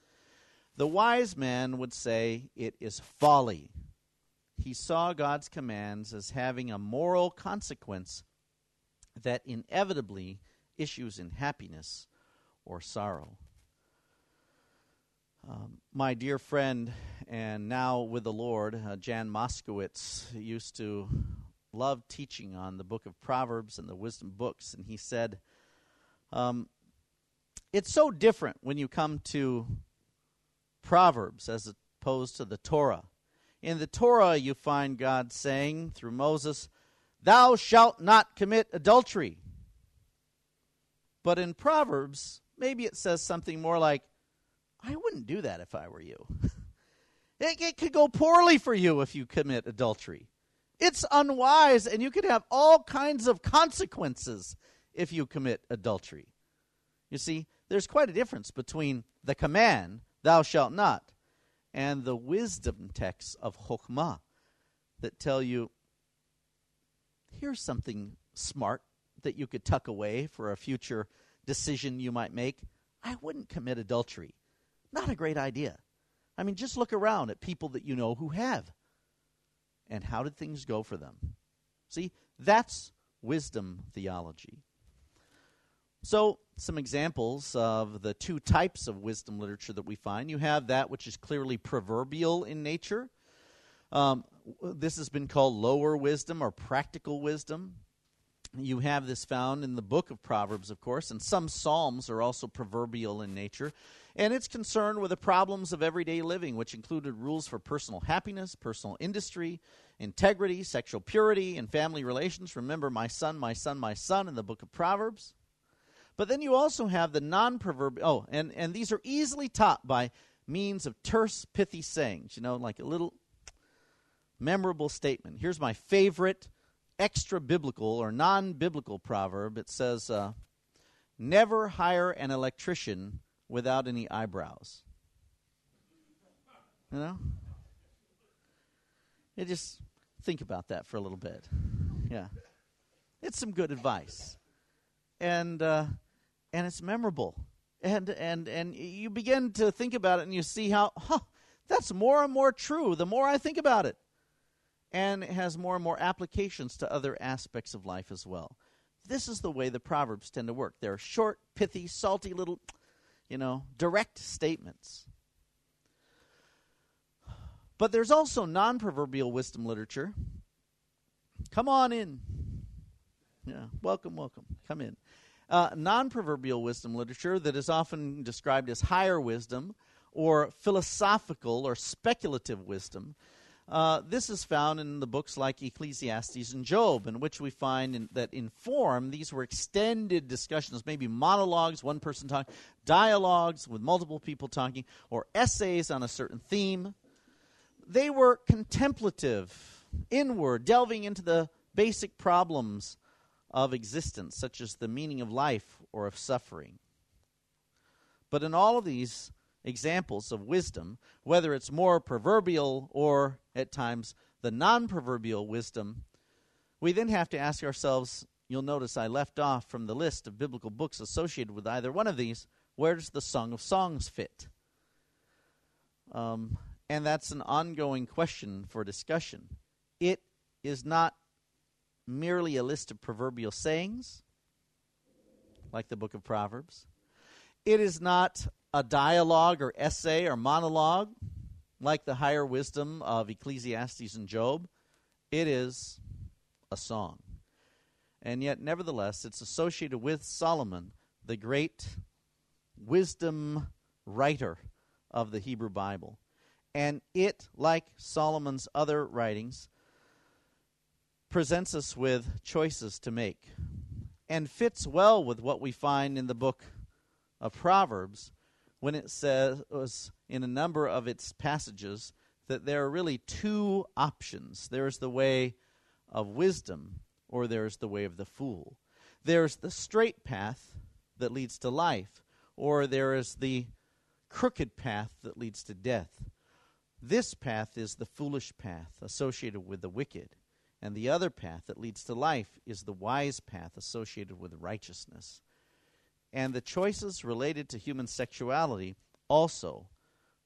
The wise man would say, it is folly. He saw God's commands as having a moral consequence that inevitably issues in happiness or sorrow. Um, my dear friend, and now with the Lord, uh, Jhan Moskowitz, used to love teaching on the book of Proverbs and the wisdom books, and he said, um, It's so different when you come to Proverbs as opposed to the Torah. In the Torah, you find God saying through Moses, Thou shalt not commit adultery. But in Proverbs, maybe it says something more like, I wouldn't do that if I were you. it, it could go poorly for you if you commit adultery. It's unwise, and you could have all kinds of consequences if you commit adultery. You see, there's quite a difference between the command, thou shalt not, and the wisdom texts of Chokhmah that tell you here's something smart that you could tuck away for a future decision you might make. I wouldn't commit adultery. Not a great idea. I mean, just look around at people that you know who have. And how did things go for them? See, that's wisdom theology. So, some examples of the two types of wisdom literature that we find. You have that which is clearly proverbial in nature. Um, this has been called lower wisdom or practical wisdom. You have this found in the book of Proverbs, of course, and some Psalms are also proverbial in nature. And it's concerned with the problems of everyday living, which included rules for personal happiness, personal industry, integrity, sexual purity, and family relations. Remember, my son, my son, my son in the book of Proverbs. But then you also have the non proverbial. Oh, and, and these are easily taught by means of terse, pithy sayings, you know, like a little memorable statement. Here's my favorite extra biblical or non biblical proverb. It says, uh, Never hire an electrician without any eyebrows. You know? You just think about that for a little bit. Yeah. It's some good advice. And, uh, and it's memorable. And and and you begin to think about it and you see how huh, that's more and more true the more I think about it. And it has more and more applications to other aspects of life as well. This is the way the proverbs tend to work. They're short, pithy, salty little, you know, direct statements. But there's also non-proverbial wisdom literature. Come on in. Yeah, welcome, welcome. Come in uh, non proverbial wisdom literature that is often described as higher wisdom or philosophical or speculative wisdom. Uh, this is found in the books like Ecclesiastes and Job, in which we find in, that in form these were extended discussions, maybe monologues, one person talking, dialogues with multiple people talking, or essays on a certain theme. They were contemplative, inward, delving into the basic problems of existence, such as the meaning of life or of suffering. But in all of these examples of wisdom, whether it's more proverbial or at times the non proverbial wisdom, we then have to ask ourselves you'll notice I left off from the list of biblical books associated with either one of these where does the Song of Songs fit? Um, and that's an ongoing question for discussion. It is not merely a list of proverbial sayings, like the book of Proverbs. It is not a dialogue or essay or monologue, like the higher wisdom of Ecclesiastes and Job. It is a song. And yet, nevertheless, it's associated with Solomon, the great wisdom writer of the Hebrew Bible. And it, like Solomon's other writings, presents us with choices to make and fits well with what we find in the book of Proverbs when it says in a number of its passages that there are really two options there's the way of wisdom or there's the way of the fool. There's the straight path that leads to life, or there is the crooked path that leads to death. This path is the foolish path associated with the wicked. And the other path that leads to life is the wise path associated with righteousness. And the choices related to human sexuality also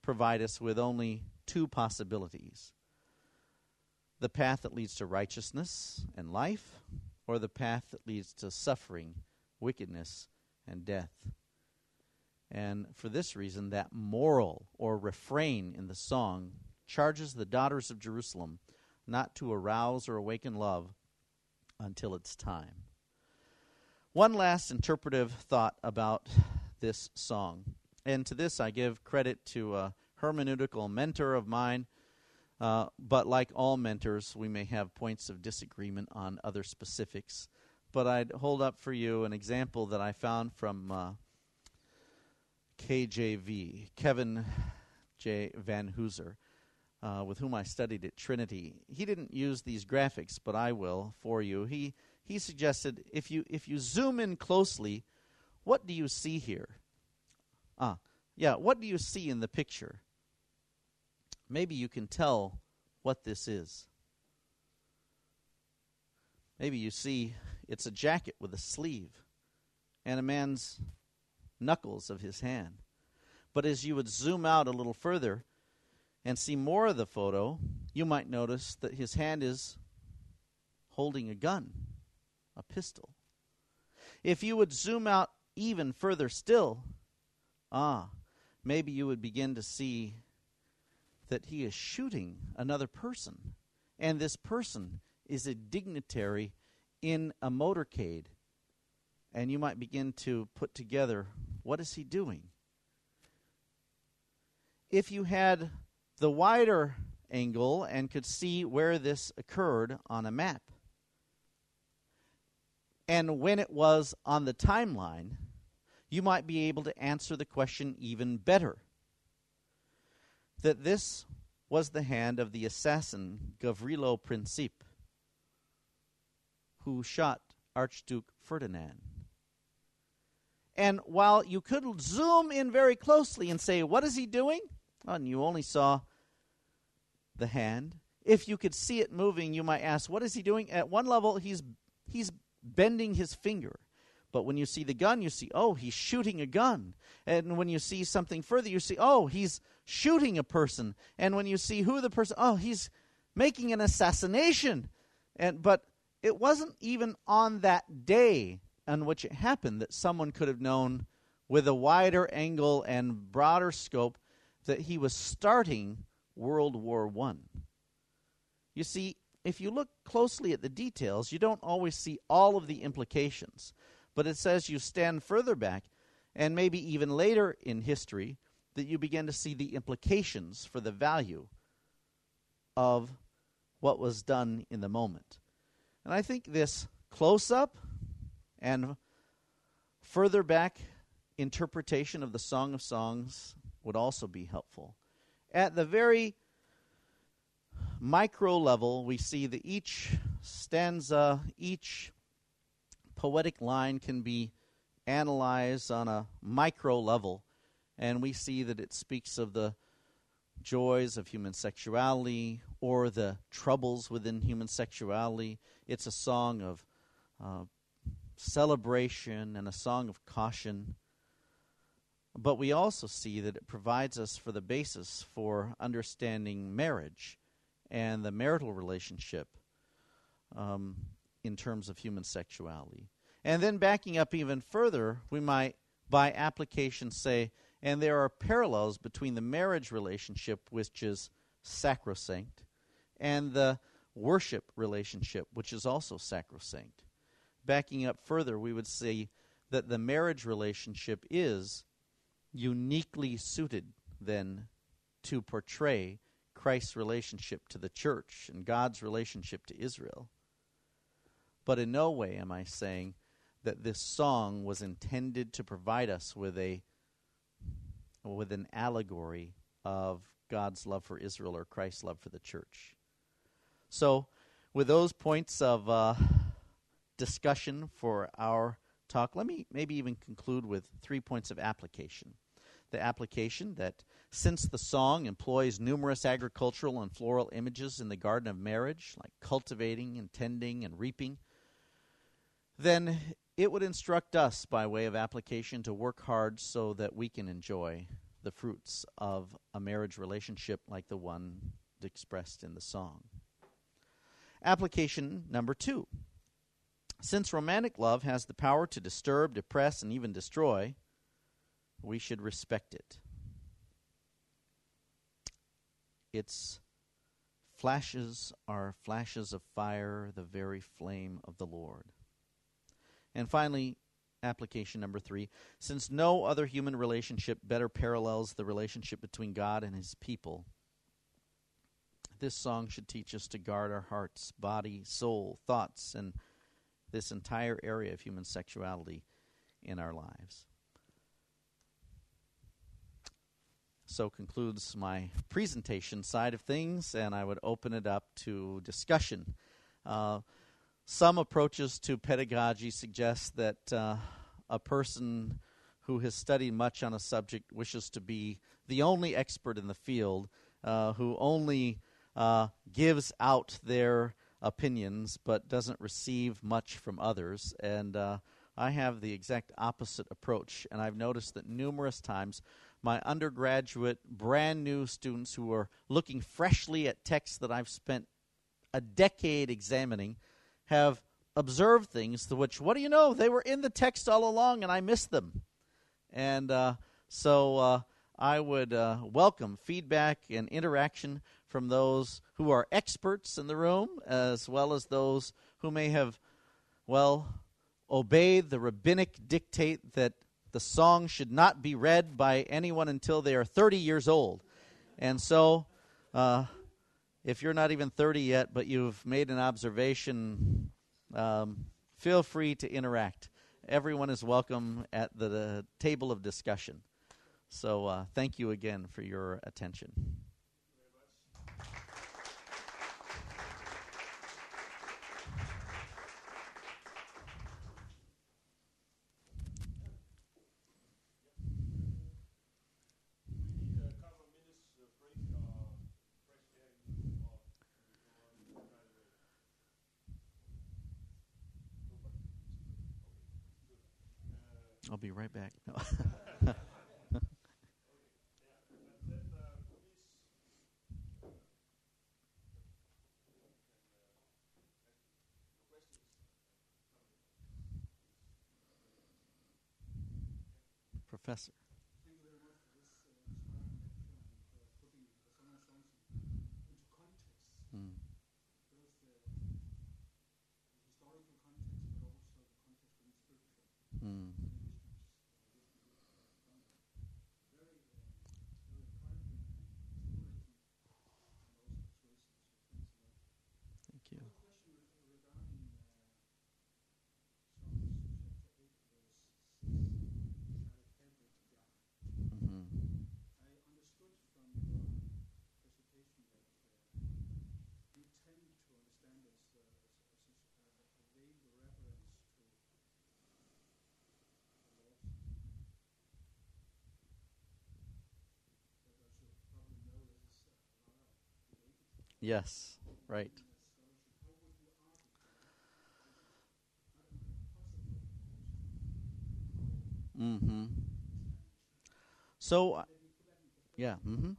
provide us with only two possibilities the path that leads to righteousness and life, or the path that leads to suffering, wickedness, and death. And for this reason, that moral or refrain in the song charges the daughters of Jerusalem not to arouse or awaken love until it's time. One last interpretive thought about this song. And to this, I give credit to a hermeneutical mentor of mine. Uh, but like all mentors, we may have points of disagreement on other specifics. But I'd hold up for you an example that I found from uh, KJV, Kevin J. Vanhoozer, uh, with whom I studied at Trinity. He didn't use these graphics, but I will for you. He he suggested if you if you zoom in closely, what do you see here? Ah, yeah, what do you see in the picture? Maybe you can tell what this is. Maybe you see it's a jacket with a sleeve and a man's knuckles of his hand. But as you would zoom out a little further and see more of the photo, you might notice that his hand is holding a gun, a pistol. If you would zoom out even further still, ah, maybe you would begin to see that he is shooting another person. And this person is a dignitary in a motorcade. And you might begin to put together what is he doing? If you had the wider angle and could see where this occurred on a map, and when it was on the timeline, you might be able to answer the question even better. That this was the hand of the assassin Gavrilo Princip, who shot Archduke Ferdinand. And while you could zoom in very closely and say, What is he doing? and you only saw the hand. If you could see it moving, you might ask, What is he doing? At one level, he's, he's bending his finger. But when you see the gun, you see, oh, he's shooting a gun. And when you see something further, you see, oh, he's shooting a person. And when you see who the person, oh, he's making an assassination. And but it wasn't even on that day on which it happened that someone could have known with a wider angle and broader scope that he was starting World War One. You see, if you look closely at the details, you don't always see all of the implications. But it says you stand further back, and maybe even later in history, that you begin to see the implications for the value of what was done in the moment. And I think this close up and further back interpretation of the Song of Songs would also be helpful. At the very micro level, we see that each stanza, each poetic line can be analyzed on a micro level, and we see that it speaks of the joys of human sexuality or the troubles within human sexuality. It's a song of uh, celebration and a song of caution. But we also see that it provides us for the basis for understanding marriage and the marital relationship um, in terms of human sexuality. And then backing up even further, we might, by application, say, and there are parallels between the marriage relationship, which is sacrosanct, and the worship relationship, which is also sacrosanct backing up further, we would say that the marriage relationship is uniquely suited then to portray Christ's relationship to the church and God's relationship to Israel. But in no way am I saying that this song was intended to provide us with a with an allegory of God's love for Israel or Christ's love for the church. So, with those points of uh, discussion for our talk, let me maybe even conclude with three points of application. The application that since the song employs numerous agricultural and floral images in the garden of marriage, like cultivating and tending and reaping, then it would instruct us by way of application to work hard so that we can enjoy the fruits of a marriage relationship like the one expressed in the song. Application number two since romantic love has the power to disturb, depress, and even destroy, we should respect it. Its flashes are flashes of fire, the very flame of the Lord. And finally, application number three since no other human relationship better parallels the relationship between God and his people, this song should teach us to guard our hearts, body, soul, thoughts, and this entire area of human sexuality in our lives. So concludes my presentation side of things, and I would open it up to discussion. Uh, some approaches to pedagogy suggest that uh, a person who has studied much on a subject wishes to be the only expert in the field, uh, who only uh, gives out their opinions but doesn't receive much from others. And uh, I have the exact opposite approach, and I've noticed that numerous times my undergraduate, brand new students who are looking freshly at texts that I've spent a decade examining have observed things to which, what do you know, they were in the text all along and I missed them. And uh, so uh, I would uh, welcome feedback and interaction from those who are experts in the room, as well as those who may have, well, obeyed the rabbinic dictate that the song should not be read by anyone until they are 30 years old. And so, uh, if you're not even 30 yet, but you've made an observation, um, feel free to interact. Everyone is welcome at the, the table of discussion. So, uh, thank you again for your attention. Right back. No. Professor. Mm. Mm. Thank you. Mhm. Yes, right. Mm-hmm. So, uh, yeah. Mm-hmm.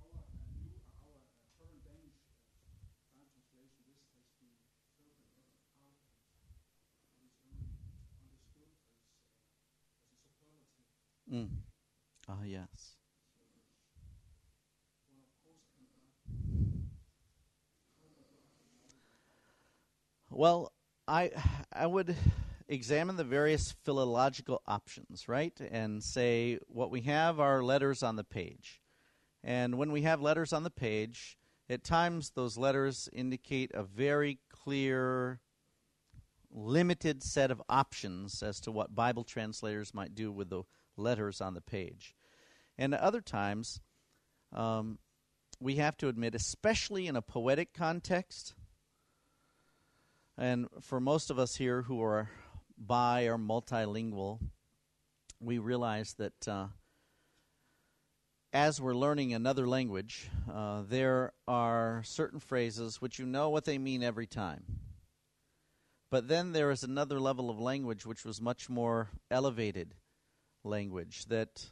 Mm. Ah, yes. Well, I I would examine the various philological options, right? And say what we have are letters on the page. And when we have letters on the page, at times those letters indicate a very clear limited set of options as to what Bible translators might do with the letters on the page. And other times, um, we have to admit, especially in a poetic context, and for most of us here who are bi or multilingual, we realize that uh, as we're learning another language, uh, there are certain phrases which you know what they mean every time. But then there is another level of language which was much more elevated language that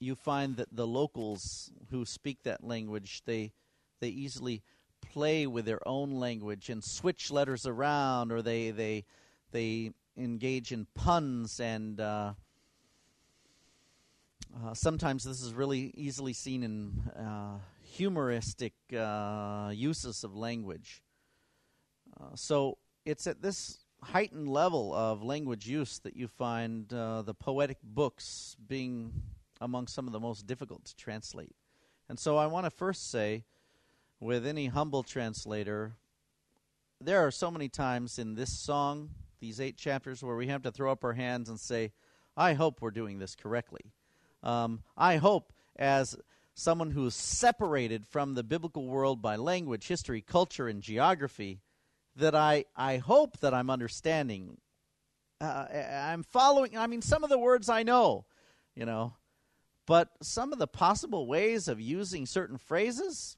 you find that the locals who speak that language they they easily play with their own language and switch letters around or they they they engage in puns and uh, uh, sometimes this is really easily seen in uh, humoristic uh, uses of language. Uh, so it's at this heightened level of language use that you find uh, the poetic books being among some of the most difficult to translate. And so I want to first say, with any humble translator, there are so many times in this song, these eight chapters, where we have to throw up our hands and say, I hope we're doing this correctly. Um, I hope, as someone who is separated from the biblical world by language, history, culture, and geography, that I, I hope that I'm understanding. Uh, I'm following, I mean, some of the words I know, you know, but some of the possible ways of using certain phrases,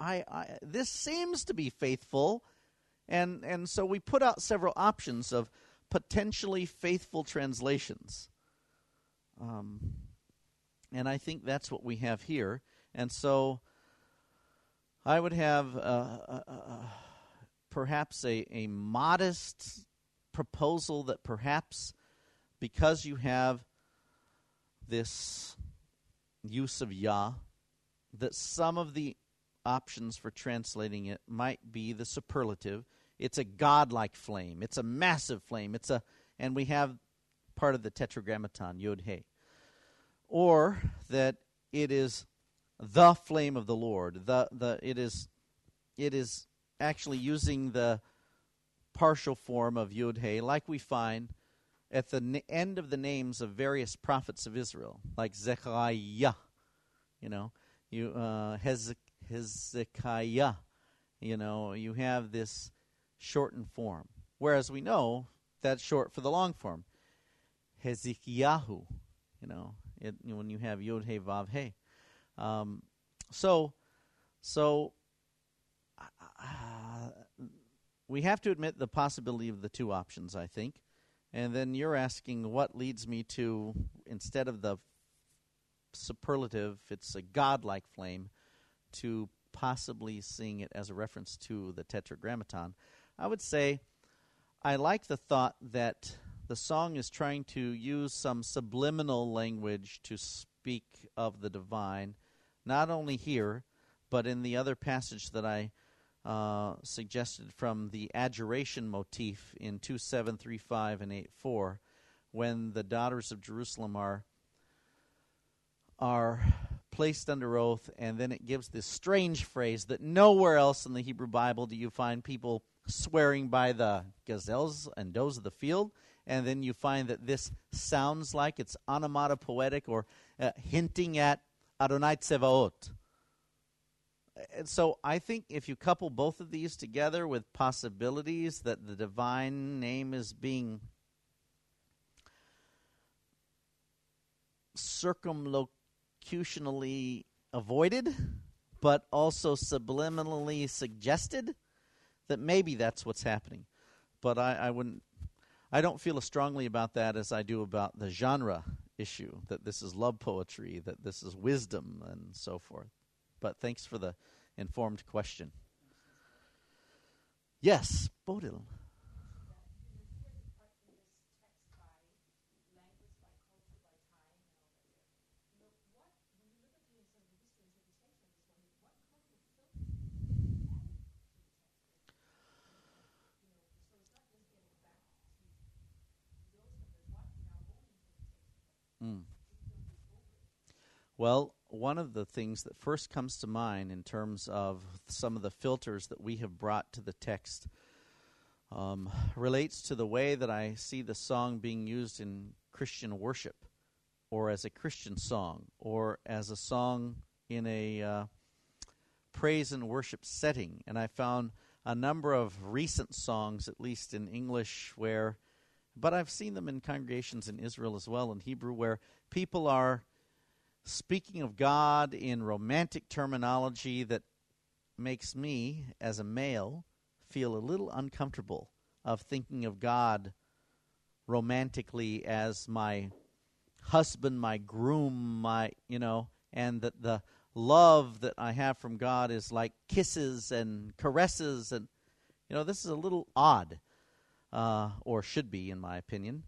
I, I this seems to be faithful, and and so we put out several options of potentially faithful translations. Um, and I think that's what we have here. And so I would have uh, uh, uh, perhaps a, a modest proposal that perhaps because you have this use of Yah, that some of the options for translating it might be the superlative. It's a godlike flame. It's a massive flame. It's a and we have part of the tetragrammaton, Yod He or that it is the flame of the Lord. The the it is it is actually using the partial form of yod he, like we find at the n- end of the names of various prophets of Israel, like Zechariah, you know, you uh, Hezekiah, you know, you have this shortened form. Whereas we know that's short for the long form, Hezekiahu, you know, it, when you have Yod He Vav He. Um, so, so uh, we have to admit the possibility of the two options, I think. And then you're asking what leads me to, instead of the superlative, it's a godlike flame, to possibly seeing it as a reference to the Tetragrammaton. I would say I like the thought that the song is trying to use some subliminal language to speak of the divine, not only here, but in the other passage that I uh, suggested from the adjuration motif in 2735 and 84, when the daughters of Jerusalem are are placed under oath, and then it gives this strange phrase that nowhere else in the Hebrew Bible do you find people swearing by the gazelles and does of the field and then you find that this sounds like it's onomatopoetic or uh, hinting at Adonai Tsevaot. And so I think if you couple both of these together with possibilities that the divine name is being circumlocutionally avoided, but also subliminally suggested, that maybe that's what's happening. But I, I wouldn't I don't feel as strongly about that as I do about the genre issue that this is love poetry, that this is wisdom, and so forth. But thanks for the informed question. Yes, Bodil. Mm. Well, one of the things that first comes to mind in terms of some of the filters that we have brought to the text um, relates to the way that I see the song being used in Christian worship, or as a Christian song, or as a song in a uh, praise and worship setting. And I found a number of recent songs, at least in English, where but I've seen them in congregations in Israel as well, in Hebrew, where people are speaking of God in romantic terminology that makes me, as a male, feel a little uncomfortable of thinking of God romantically as my husband, my groom, my, you know, and that the love that I have from God is like kisses and caresses and you know, this is a little odd uh, or should be, in my opinion.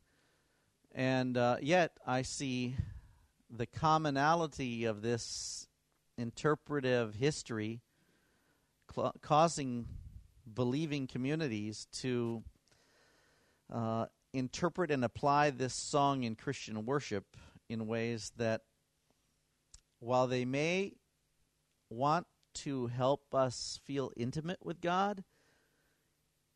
And uh, yet, I see the commonality of this interpretive history cl- causing believing communities to uh, interpret and apply this song in Christian worship in ways that, while they may want to help us feel intimate with God,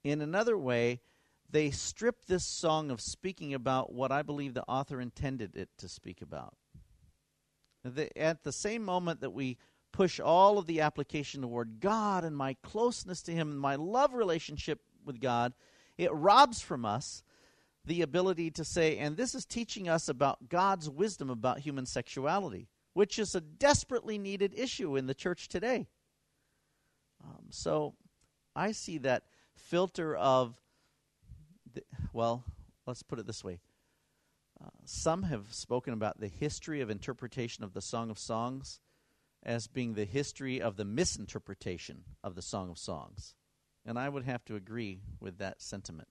in another way, they strip this song of speaking about what I believe the author intended it to speak about. The, at the same moment that we push all of the application toward God and my closeness to Him and my love relationship with God, it robs from us the ability to say, and this is teaching us about God's wisdom about human sexuality, which is a desperately needed issue in the church today. Um, so I see that filter of, the, well, let's put it this way. Some have spoken about the history of interpretation of the Song of Songs as being the history of the misinterpretation of the Song of Songs. And I would have to agree with that sentiment.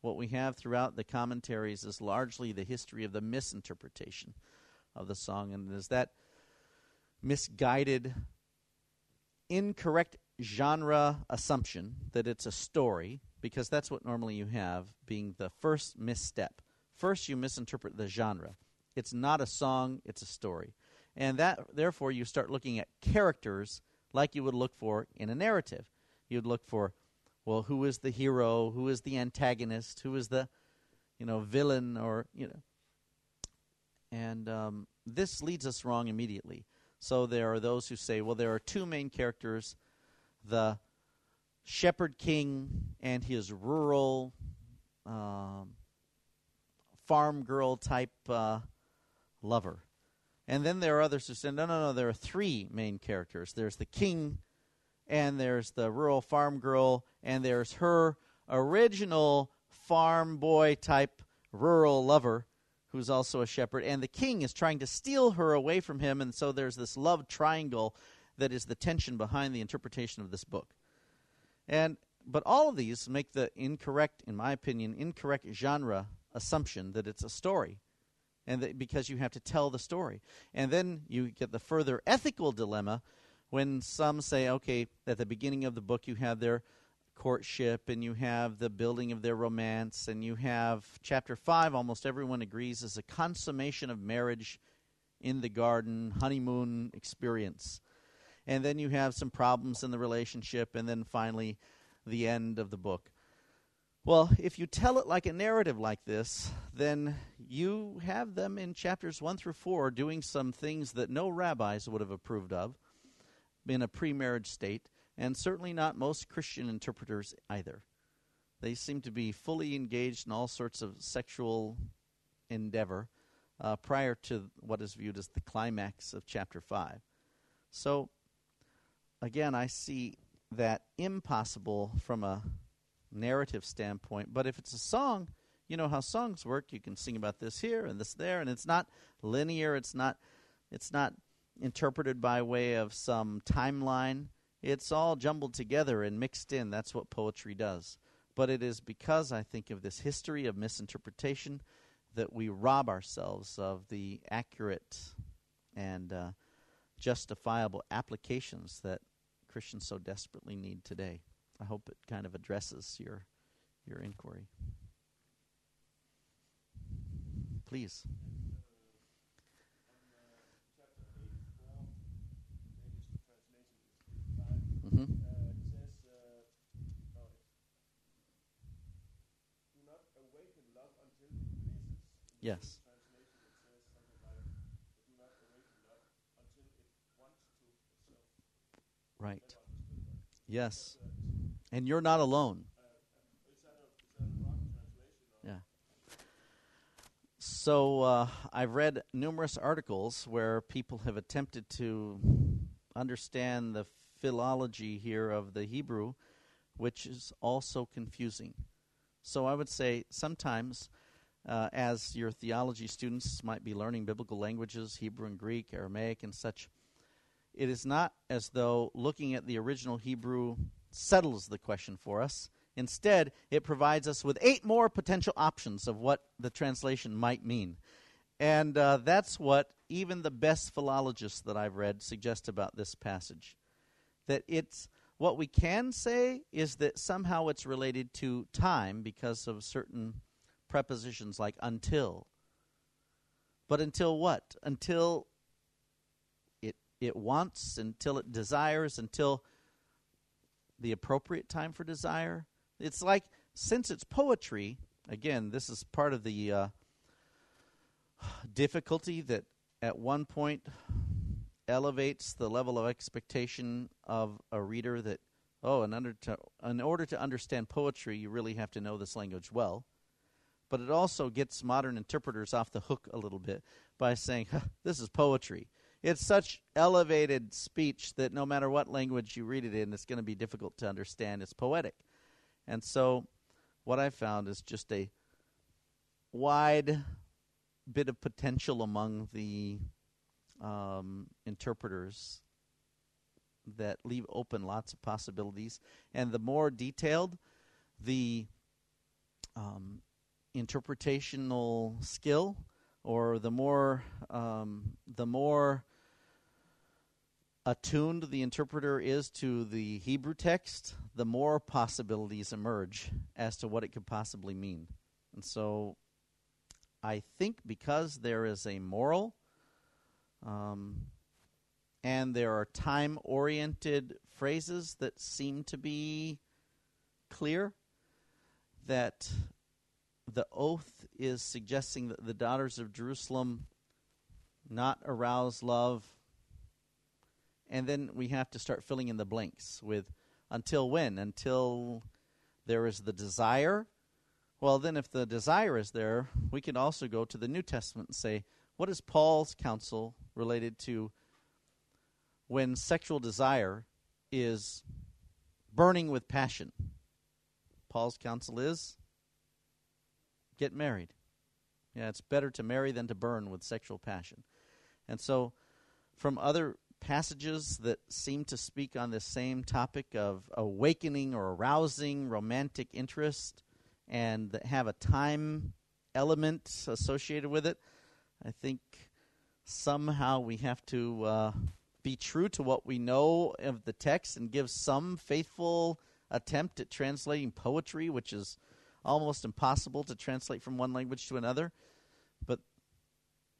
What we have throughout the commentaries is largely the history of the misinterpretation of the song, and is that misguided, incorrect genre assumption that it's a story, because that's what normally you have being the first misstep. First, you misinterpret the genre. It's not a song, it's a story. And that therefore you start looking at characters like you would look for in a narrative. You'd look for well, who is the hero? Who is the antagonist? Who is the, you know, villain? Or you know, and um, this leads us wrong immediately. So there are those who say, well, there are two main characters: the shepherd king and his rural um, farm girl type uh, lover. And then there are others who say, no, no, no, there are three main characters. There's the king and there's the rural farm girl, and there's her original farm boy type rural lover who's also a shepherd, and the king is trying to steal her away from him, and so there's this love triangle that is the tension behind the interpretation of this book. And but all of these make the incorrect, in my opinion, incorrect genre assumption that it's a story. And that because you have to tell the story. And then you get the further ethical dilemma when some say, okay, at the beginning of the book you have their courtship and you have the building of their romance and you have chapter 5 almost everyone agrees is a consummation of marriage in the garden honeymoon experience and then you have some problems in the relationship and then finally the end of the book well if you tell it like a narrative like this then you have them in chapters 1 through 4 doing some things that no rabbis would have approved of in a pre-marriage state, and certainly not most Christian interpreters either. They seem to be fully engaged in all sorts of sexual endeavor uh, prior to what is viewed as the climax of chapter 5. So, again, I see that impossible from a narrative standpoint, but if it's a song, you know how songs work. You can sing about this here and this there, and it's not linear. It's not. It's not interpreted by way of some timeline. It's all jumbled together and mixed in. That's what poetry does. But it is because I think of this history of misinterpretation that we rob ourselves of the accurate and uh, justifiable applications that Christians so desperately need today. I hope it kind of addresses your your inquiry. Please. Mm-hmm. Yes. Right. Yes. And you're not alone. Yeah. So uh, I've read numerous articles where people have attempted to understand the philology here of the Hebrew, which is also confusing. So I would say sometimes, uh, as your theology students might be learning biblical languages, Hebrew and Greek, Aramaic, and such, it is not as though looking at the original Hebrew settles the question for us. Instead, it provides us with eight more potential options of what the translation might mean. And uh, that's what even the best philologists that I've read suggest about this passage that it's what we can say is that somehow it's related to time because of certain prepositions like until. But until what? Until it it wants, until it desires, until the appropriate time for desire. It's like since it's poetry, again, this is part of the uh, difficulty that at one point elevates the level of expectation of a reader that oh, in, under to, in order to understand poetry, you really have to know this language well. But it also gets modern interpreters off the hook a little bit by saying, this is poetry. It's such elevated speech that no matter what language you read it in, it's going to be difficult to understand. It's poetic. And so, what I found is just a wide bit of potential among the um, interpreters that leave open lots of possibilities. And the more detailed the um, interpretational skill, or the more um, the more attuned the interpreter is to the Hebrew text, the more possibilities emerge as to what it could possibly mean. And so I think because there is a moral um, and there are time oriented phrases that seem to be clear, that the oath is suggesting that the daughters of Jerusalem not arouse love. And then we have to start filling in the blanks with until when? Until there is the desire well, then, if the desire is there, we can also go to the New Testament and say, what is Paul's counsel related to when sexual desire is burning with passion? Paul's counsel is get married. Yeah, it's better to marry than to burn with sexual passion. And so, from other passages that seem to speak on this same topic of awakening or arousing romantic interest, and that have a time element associated with it. I think somehow we have to uh, be true to what we know of the text and give some faithful attempt at translating poetry, which is almost impossible to translate from one language to another, but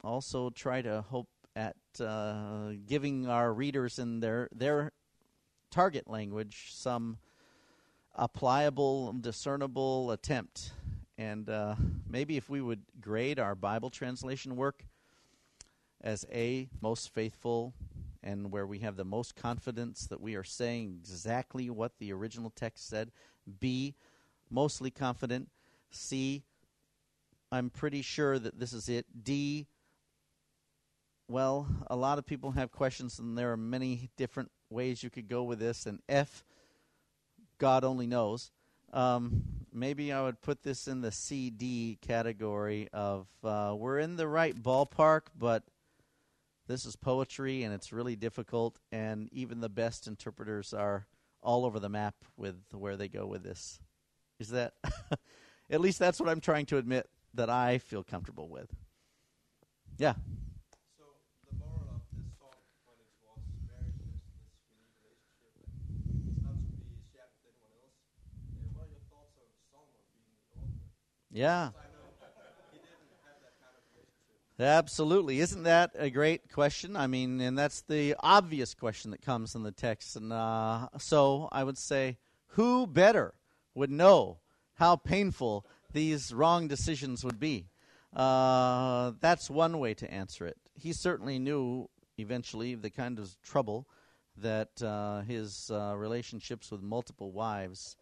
also try to hope at uh, giving our readers in their their target language some applicable, discernible attempt. And uh, maybe if we would grade our Bible translation work as A, most faithful, and where we have the most confidence that we are saying exactly what the original text said, B, mostly confident, C, I'm pretty sure that this is it, D, well, a lot of people have questions, and there are many different ways you could go with this, and F, God only knows. Um, maybe I would put this in the CD category of uh, we're in the right ballpark, but this is poetry and it's really difficult, and even the best interpreters are all over the map with where they go with this. Is that at least that's what I'm trying to admit that I feel comfortable with? Yeah. Yeah. Absolutely. Isn't that a great question? I mean, and that's the obvious question that comes in the text. And uh, so I would say, who better would know how painful these wrong decisions would be? Uh, that's one way to answer it. He certainly knew eventually the kind of trouble that uh, his uh, relationships with multiple wives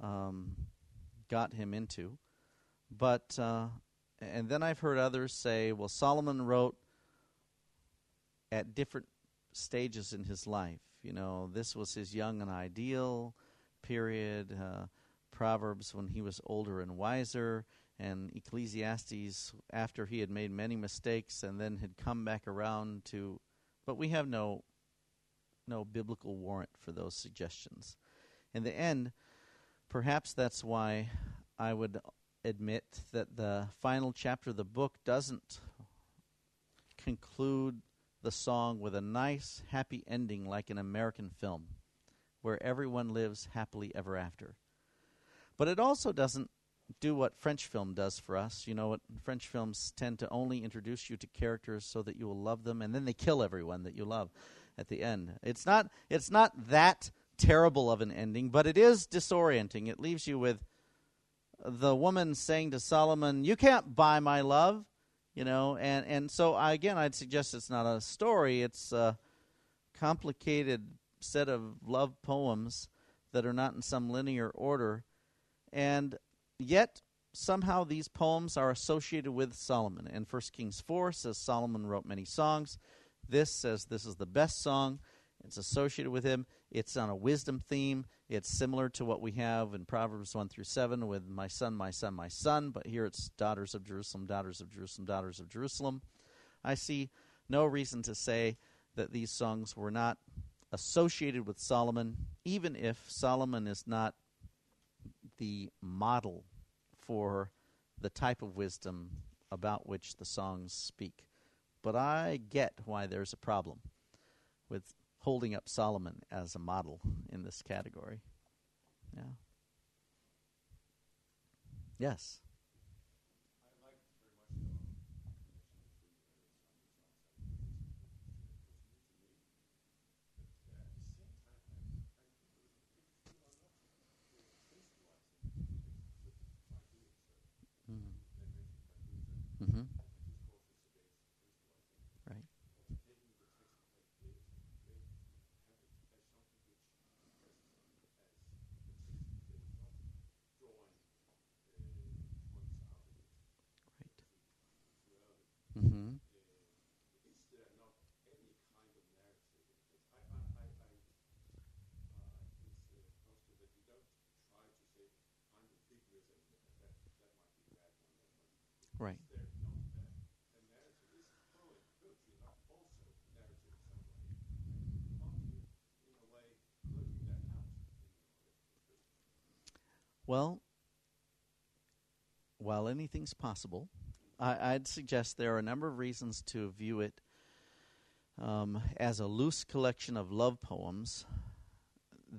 um, got him into. But, uh, and then I've heard others say, well, Solomon wrote at different stages in his life. You know, this was his young and ideal period, uh, Proverbs when he was older and wiser, and Ecclesiastes after he had made many mistakes and then had come back around to. But we have no, no biblical warrant for those suggestions. In the end, perhaps that's why I would admit that the final chapter of the book doesn't conclude the song with a nice, happy ending like an American film, where everyone lives happily ever after. But it also doesn't do what French film does for us. You know what French films tend to only introduce you to characters so that you will love them and then they kill everyone that you love at the end. It's not it's not that terrible of an ending, but it is disorienting. It leaves you with the woman saying to Solomon, "You can't buy my love," you know, and and so I, again, I'd suggest it's not a story; it's a complicated set of love poems that are not in some linear order. And yet, somehow these poems are associated with Solomon. And 1 Kings 4 says Solomon wrote many songs. This says this is the best song. It's associated with him. It's on a wisdom theme. It's similar to what we have in Proverbs 1 through 7 with my son, my son, my son, but here it's daughters of Jerusalem, daughters of Jerusalem, daughters of Jerusalem. I see no reason to say that these songs were not associated with Solomon, even if Solomon is not the model for the type of wisdom about which the songs speak. But I get why there's a problem with holding up Solomon as a model in this category. Yeah. Yes. Mm-hmm. Mm-hmm. Right. Well, while anything's possible, I, would suggest there are a number of reasons to view it um, as a loose collection of love poems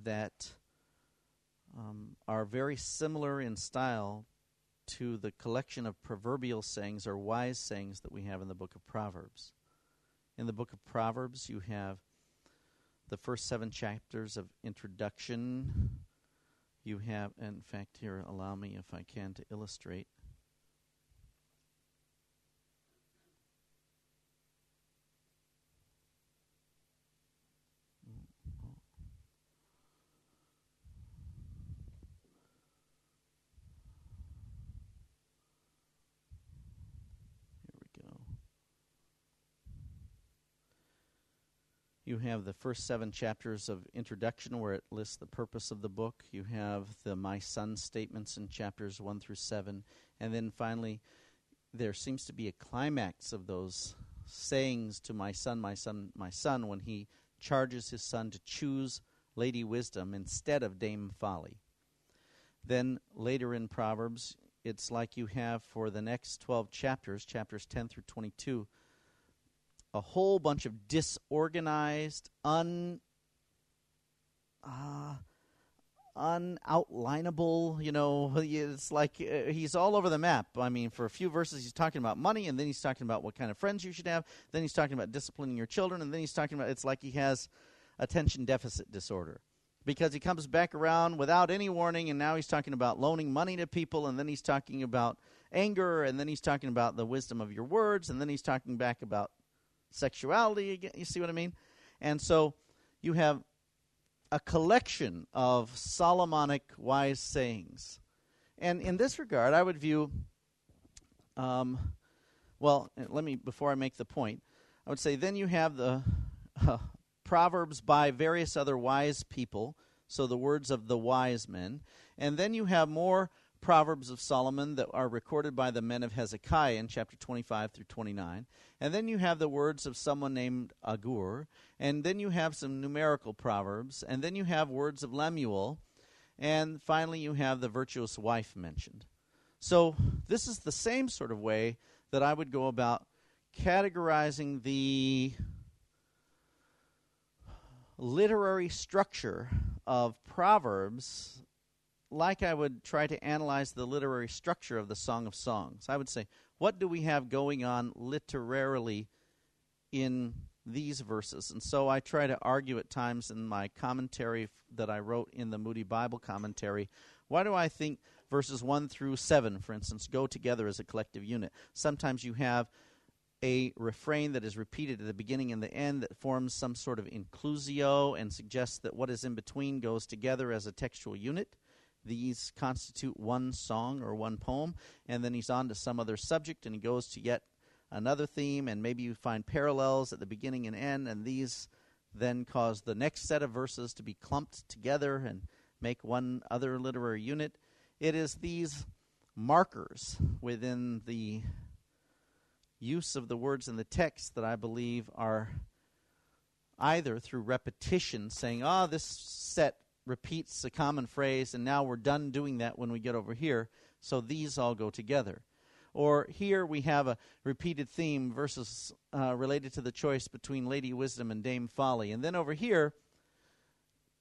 that um, are very similar in style to the collection of proverbial sayings or wise sayings that we have in the book of Proverbs. In the book of Proverbs, you have the first seven chapters of introduction. You have, in fact, here, allow me, if I can, to illustrate. You have the first seven chapters of introduction where it lists the purpose of the book. You have the my son statements in chapters one through seven. And then finally, there seems to be a climax of those sayings to my son, my son, my son, when he charges his son to choose Lady Wisdom instead of Dame Folly. Then later in Proverbs, it's like you have for the next 12 chapters, chapters 10 through 22 a whole bunch of disorganized, un uh, unoutlinable. You know, it's like uh, he's all over the map. I mean, for a few verses, he's talking about money, and then he's talking about what kind of friends you should have. Then he's talking about disciplining your children, and then he's talking about it's like he has attention deficit disorder because he comes back around without any warning, and now he's talking about loaning money to people, and then he's talking about anger, and then he's talking about the wisdom of your words, and then he's talking back about sexuality again. You see what I mean? And so you have a collection of Solomonic wise sayings. And in this regard, I would view, um, well, let me, before I make the point, I would say then you have the uh, Proverbs by various other wise people, so the words of the wise men. And then you have more Proverbs of Solomon that are recorded by the men of Hezekiah in chapter 25 through 29. And then you have the words of someone named Agur. And then you have some numerical proverbs. And then you have words of Lemuel. And finally, you have the virtuous wife mentioned. So, this is the same sort of way that I would go about categorizing the literary structure of Proverbs like I would try to analyze the literary structure of the Song of Songs. I would say, what do we have going on literarily in these verses? And so I try to argue at times in my commentary that I wrote in the Moody Bible commentary. Why do I think verses 1 through 7, for instance, go together as a collective unit? Sometimes you have a refrain that is repeated at the beginning and the end that forms some sort of inclusio and suggests that what is in between goes together as a textual unit. These constitute one song or one poem, and then he's on to some other subject and he goes to yet another theme, and maybe you find parallels at the beginning and end, and these then cause the next set of verses to be clumped together and make one other literary unit. It is these markers within the use of the words in the text that I believe are either through repetition, saying, ah, oh, this set repeats a common phrase, and now we're done doing that when we get over here, so these all go together. Or here we have a repeated theme versus uh, related to the choice between Lady Wisdom and Dame Folly. And then over here,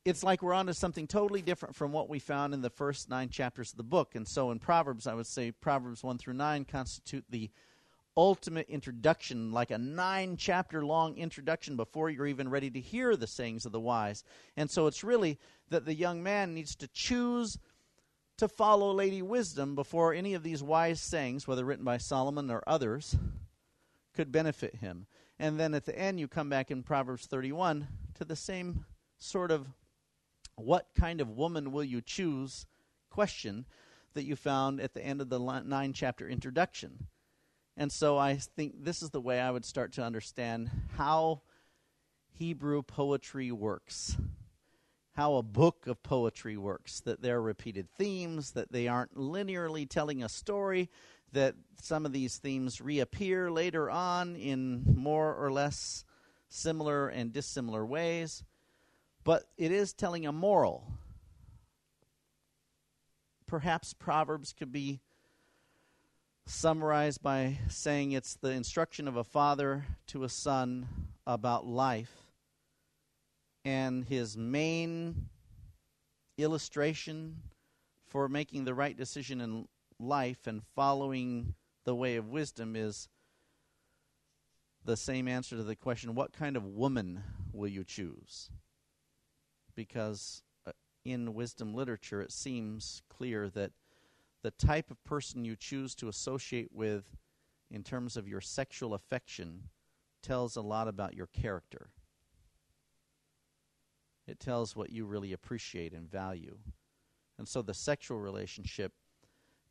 it's like we're on to something totally different from what we found in the first nine chapters of the book. And so in Proverbs, I would say Proverbs 1 through 9 constitute the ultimate introduction, like a nine chapter long introduction before you're even ready to hear the sayings of the wise. And so it's really that the young man needs to choose to follow Lady Wisdom before any of these wise sayings, whether written by Solomon or others, could benefit him. And then at the end, you come back in Proverbs 31 to the same sort of what kind of woman will you choose question that you found at the end of the nine chapter introduction. And so I think this is the way I would start to understand how Hebrew poetry works how a book of poetry works that there are repeated themes, that they aren't linearly telling a story, that some of these themes reappear later on in more or less similar and dissimilar ways. But it is telling a moral. Perhaps Proverbs could be summarized by saying it's the instruction of a father to a son about life and his main illustration for making the right decision in life and following the way of wisdom is the same answer to the question what kind of woman will you choose? Because uh, in wisdom literature, it seems clear that the type of person you choose to associate with in terms of your sexual affection tells a lot about your character. It tells what you really appreciate and value. And so the sexual relationship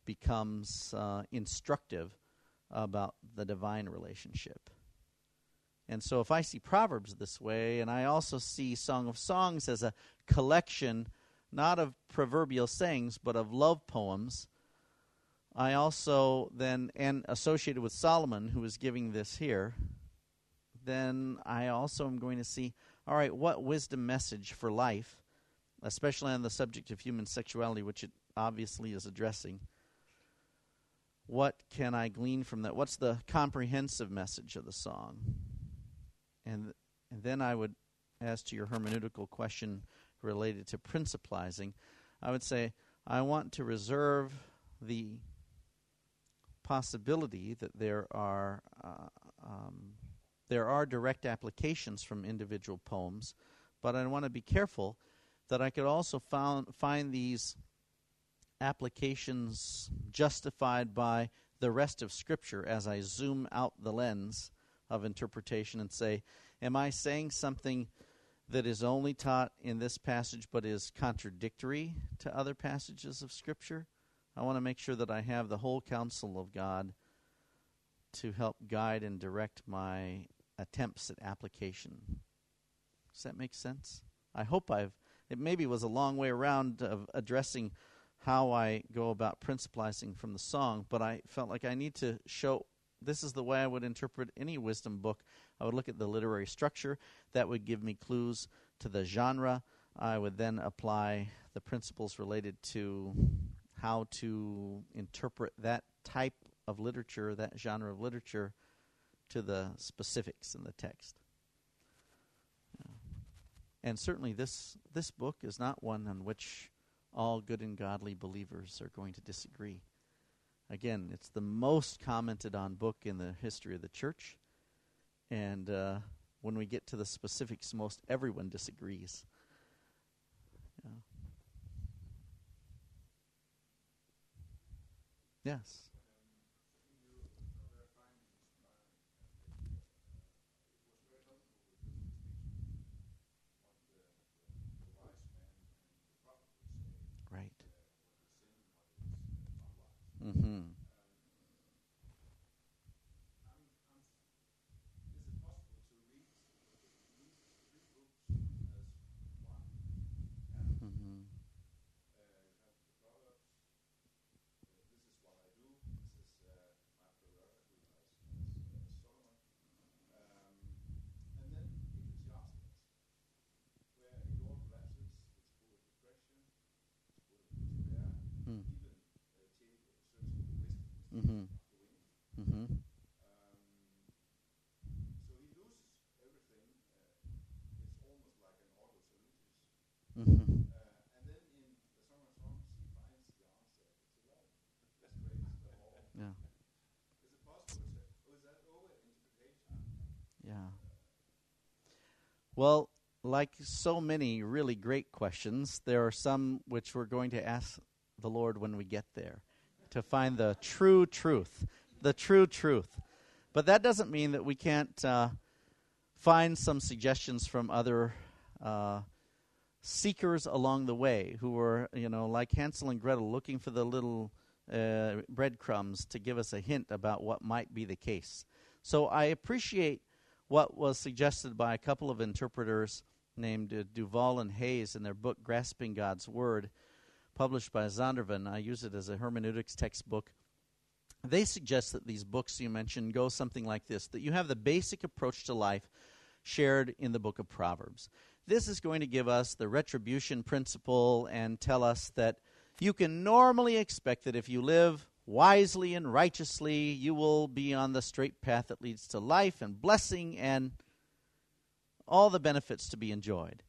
becomes uh, instructive about the divine relationship. And so if I see Proverbs this way, and I also see Song of Songs as a collection not of proverbial sayings, but of love poems, I also then, and associated with Solomon, who is giving this here, then I also am going to see all right, what wisdom message for life, especially on the subject of human sexuality, which it obviously is addressing, what can I glean from that? What's the comprehensive message of the song? And, and then I would, as to your hermeneutical question related to principalizing, I would say I want to reserve the possibility that there are uh, um, there are direct applications from individual poems, but I want to be careful that I could also found, find these applications justified by the rest of Scripture as I zoom out the lens of interpretation and say, Am I saying something that is only taught in this passage but is contradictory to other passages of Scripture? I want to make sure that I have the whole counsel of God to help guide and direct my attempts at application. Does that make sense? I hope I've. It maybe was a long way around of addressing how I go about principalizing from the song, but I felt like I need to show this is the way I would interpret any wisdom book. I would look at the literary structure, that would give me clues to the genre. I would then apply the principles related to how to interpret that type of literature, that genre of literature, to the specifics in the text. And certainly, this, this book is not one on which all good and godly believers are going to disagree. Again, it's the most commented on book in the history of the church. And uh, when we get to the specifics, most everyone disagrees. Yes. Right. Mm-hmm. Well, like so many really great questions, there are some which we're going to ask the Lord when we get there to find the true truth. The true truth. But that doesn't mean that we can't uh, find some suggestions from other uh, seekers along the way who were, you know, like Hansel and Gretel, looking for the little uh, breadcrumbs to give us a hint about what might be the case. So I appreciate what was suggested by a couple of interpreters named uh, Duvall and Hays in their book Grasping God's Word, published by Zondervan. I use it as a hermeneutics textbook. They suggest that these books you mentioned go something like this that you have the basic approach to life shared in the book of Proverbs. This is going to give us the retribution principle and tell us that you can normally expect that if you live wisely and righteously, you will be on the straight path that leads to life and blessing and all the benefits to be enjoyed.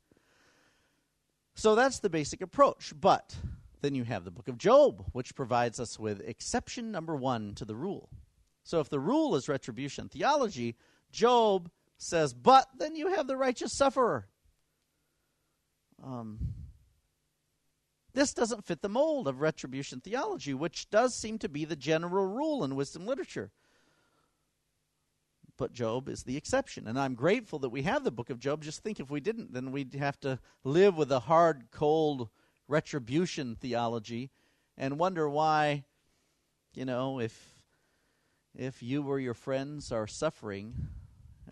So that's the basic approach. But then you have the book of Job, which provides us with exception number one to the rule. So if the rule is retribution theology, Job says, but then you have the righteous sufferer. Um, this doesn't fit the mold of retribution theology, which does seem to be the general rule in wisdom literature. But Job is the exception. And I'm grateful that we have the book of Job. Just think if we didn't, then we'd have to live with a hard, cold retribution theology and wonder why, you know, if if you or your friends are suffering,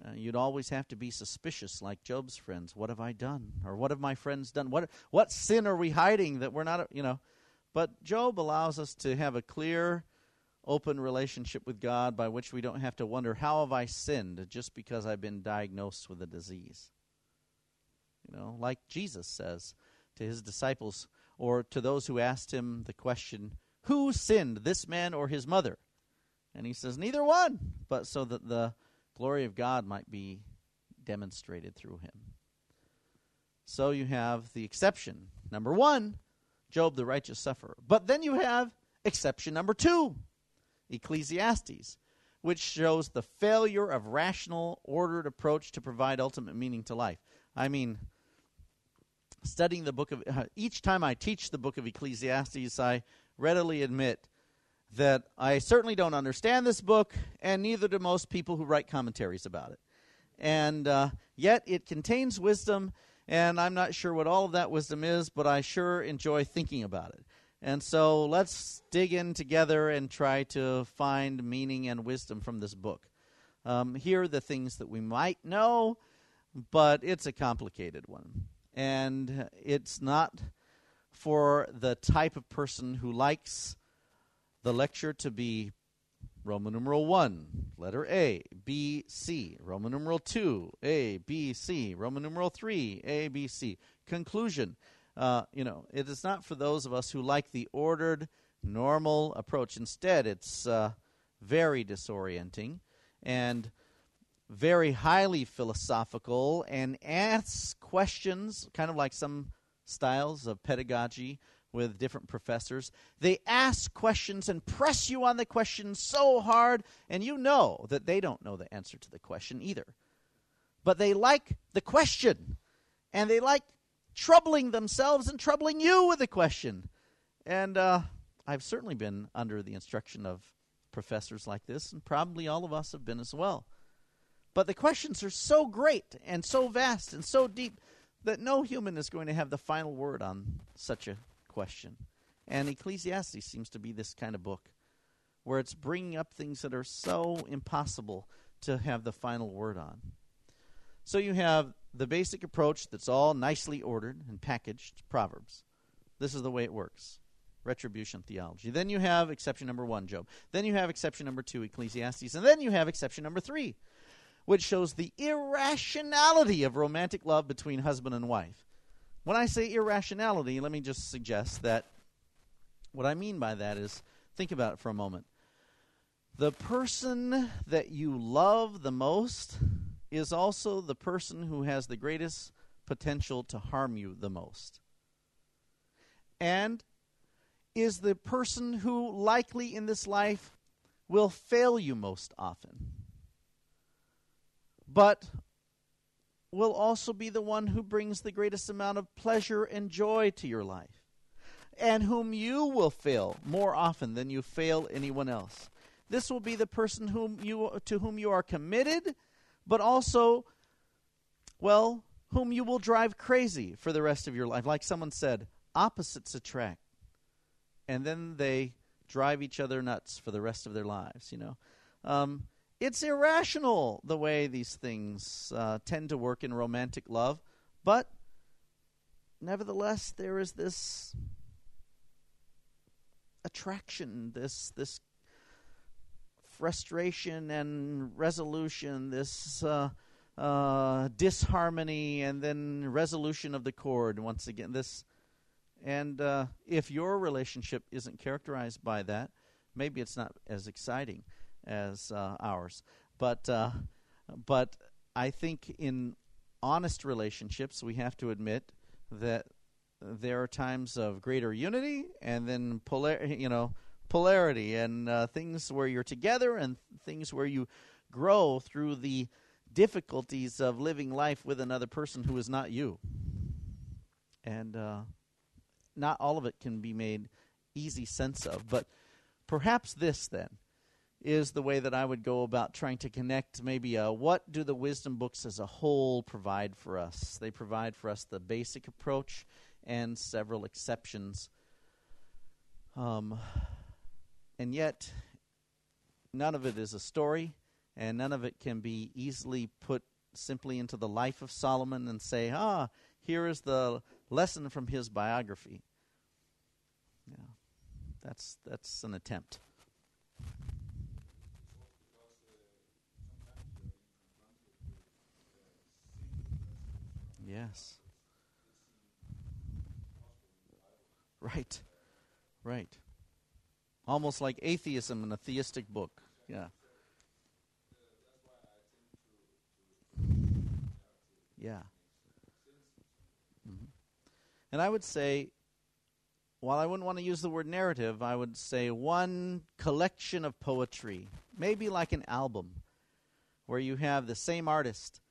uh, you'd always have to be suspicious, like Job's friends. What have I done? Or what have my friends done? What, what sin are we hiding that we're not, you know? But Job allows us to have a clear, open relationship with God by which we don't have to wonder, how have I sinned just because I've been diagnosed with a disease? You know, like Jesus says to his disciples or to those who asked him the question, Who sinned, this man or his mother? And he says, Neither one, but so that the glory of God might be demonstrated through him. So you have the exception. Number one, Job the righteous sufferer. But then you have exception number two, Ecclesiastes, which shows the failure of rational, ordered approach to provide ultimate meaning to life. I mean, studying the book of uh, each time I teach the book of Ecclesiastes, I readily admit that I certainly don't understand this book, and neither do most people who write commentaries about it. And uh, yet it contains wisdom, and I'm not sure what all of that wisdom is, but I sure enjoy thinking about it. And so let's dig in together and try to find meaning and wisdom from this book. Um, here are the things that we might know, but it's a complicated one. And it's not for the type of person who likes the lecture to be Roman numeral 1, letter A, B, C. Roman numeral 2, A, B, C. Roman numeral 3, A, B, C. Conclusion. Uh, you know, it is not for those of us who like the ordered, normal approach. Instead, it's uh, very disorienting and very highly philosophical and asks questions, kind of like some styles of pedagogy with different professors. They ask questions and press you on the question so hard, and you know that they don't know the answer to the question either. But they like the question, and they like troubling themselves and troubling you with the question. And uh, I've certainly been under the instruction of professors like this, and probably all of us have been as well. But the questions are so great and so vast and so deep that no human is going to have the final word on such a question. And Ecclesiastes seems to be this kind of book where it's bringing up things that are so impossible to have the final word on. So you have the basic approach that's all nicely ordered and packaged Proverbs. This is the way it works retribution theology. Then you have exception number one, Job. Then you have exception number two, Ecclesiastes. And then you have exception number three, which shows the irrationality of romantic love between husband and wife. When I say irrationality, let me just suggest that what I mean by that is think about it for a moment. The person that you love the most is also the person who has the greatest potential to harm you the most. And is the person who likely in this life will fail you most often. But will also be the one who brings the greatest amount of pleasure and joy to your life, and whom you will fail more often than you fail anyone else. This will be the person whom you to whom you are committed, but also well, whom you will drive crazy for the rest of your life. Like someone said, opposites attract. And then they drive each other nuts for the rest of their lives, you know. Um, it's irrational the way these things uh, tend to work in romantic love, but nevertheless, there is this attraction, this this frustration and resolution, this uh, uh, disharmony, and then resolution of the chord. Once again, this, and uh, if your relationship isn't characterized by that, maybe it's not as exciting as uh, ours. But uh, but I think in honest relationships, we have to admit that there are times of greater unity and then polar, you know, polarity and uh, things where you're together and things where you grow through the difficulties of living life with another person who is not you. And uh, not all of it can be made easy sense of, but perhaps this then is the way that I would go about trying to connect maybe uh, what do the wisdom books as a whole provide for us? They provide for us the basic approach and several exceptions. Um, and yet, none of it is a story, and none of it can be easily put simply into the life of Solomon and say, ah, here is the lesson from his biography. Yeah, that's that's an attempt. Yes. Right. Right. Almost like atheism in a theistic book. Yeah. Yeah. Mm-hmm. And I would say, while I wouldn't want to use the word narrative, I would say one collection of poetry, maybe like an album, where you have the same artist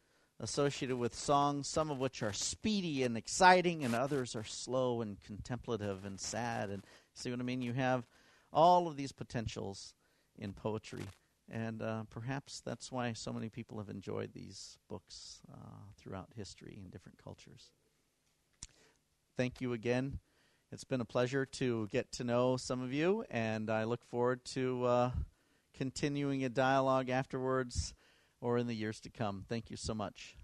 associated with songs, some of which are speedy and exciting, and others are slow and contemplative and sad. And see what I mean? You have all of these potentials in poetry. And uh, perhaps that's why so many people have enjoyed these books uh, throughout history in different cultures. Thank you again. It's been a pleasure to get to know some of you, and I look forward to uh, continuing a dialogue afterwards or in the years to come. Thank you so much.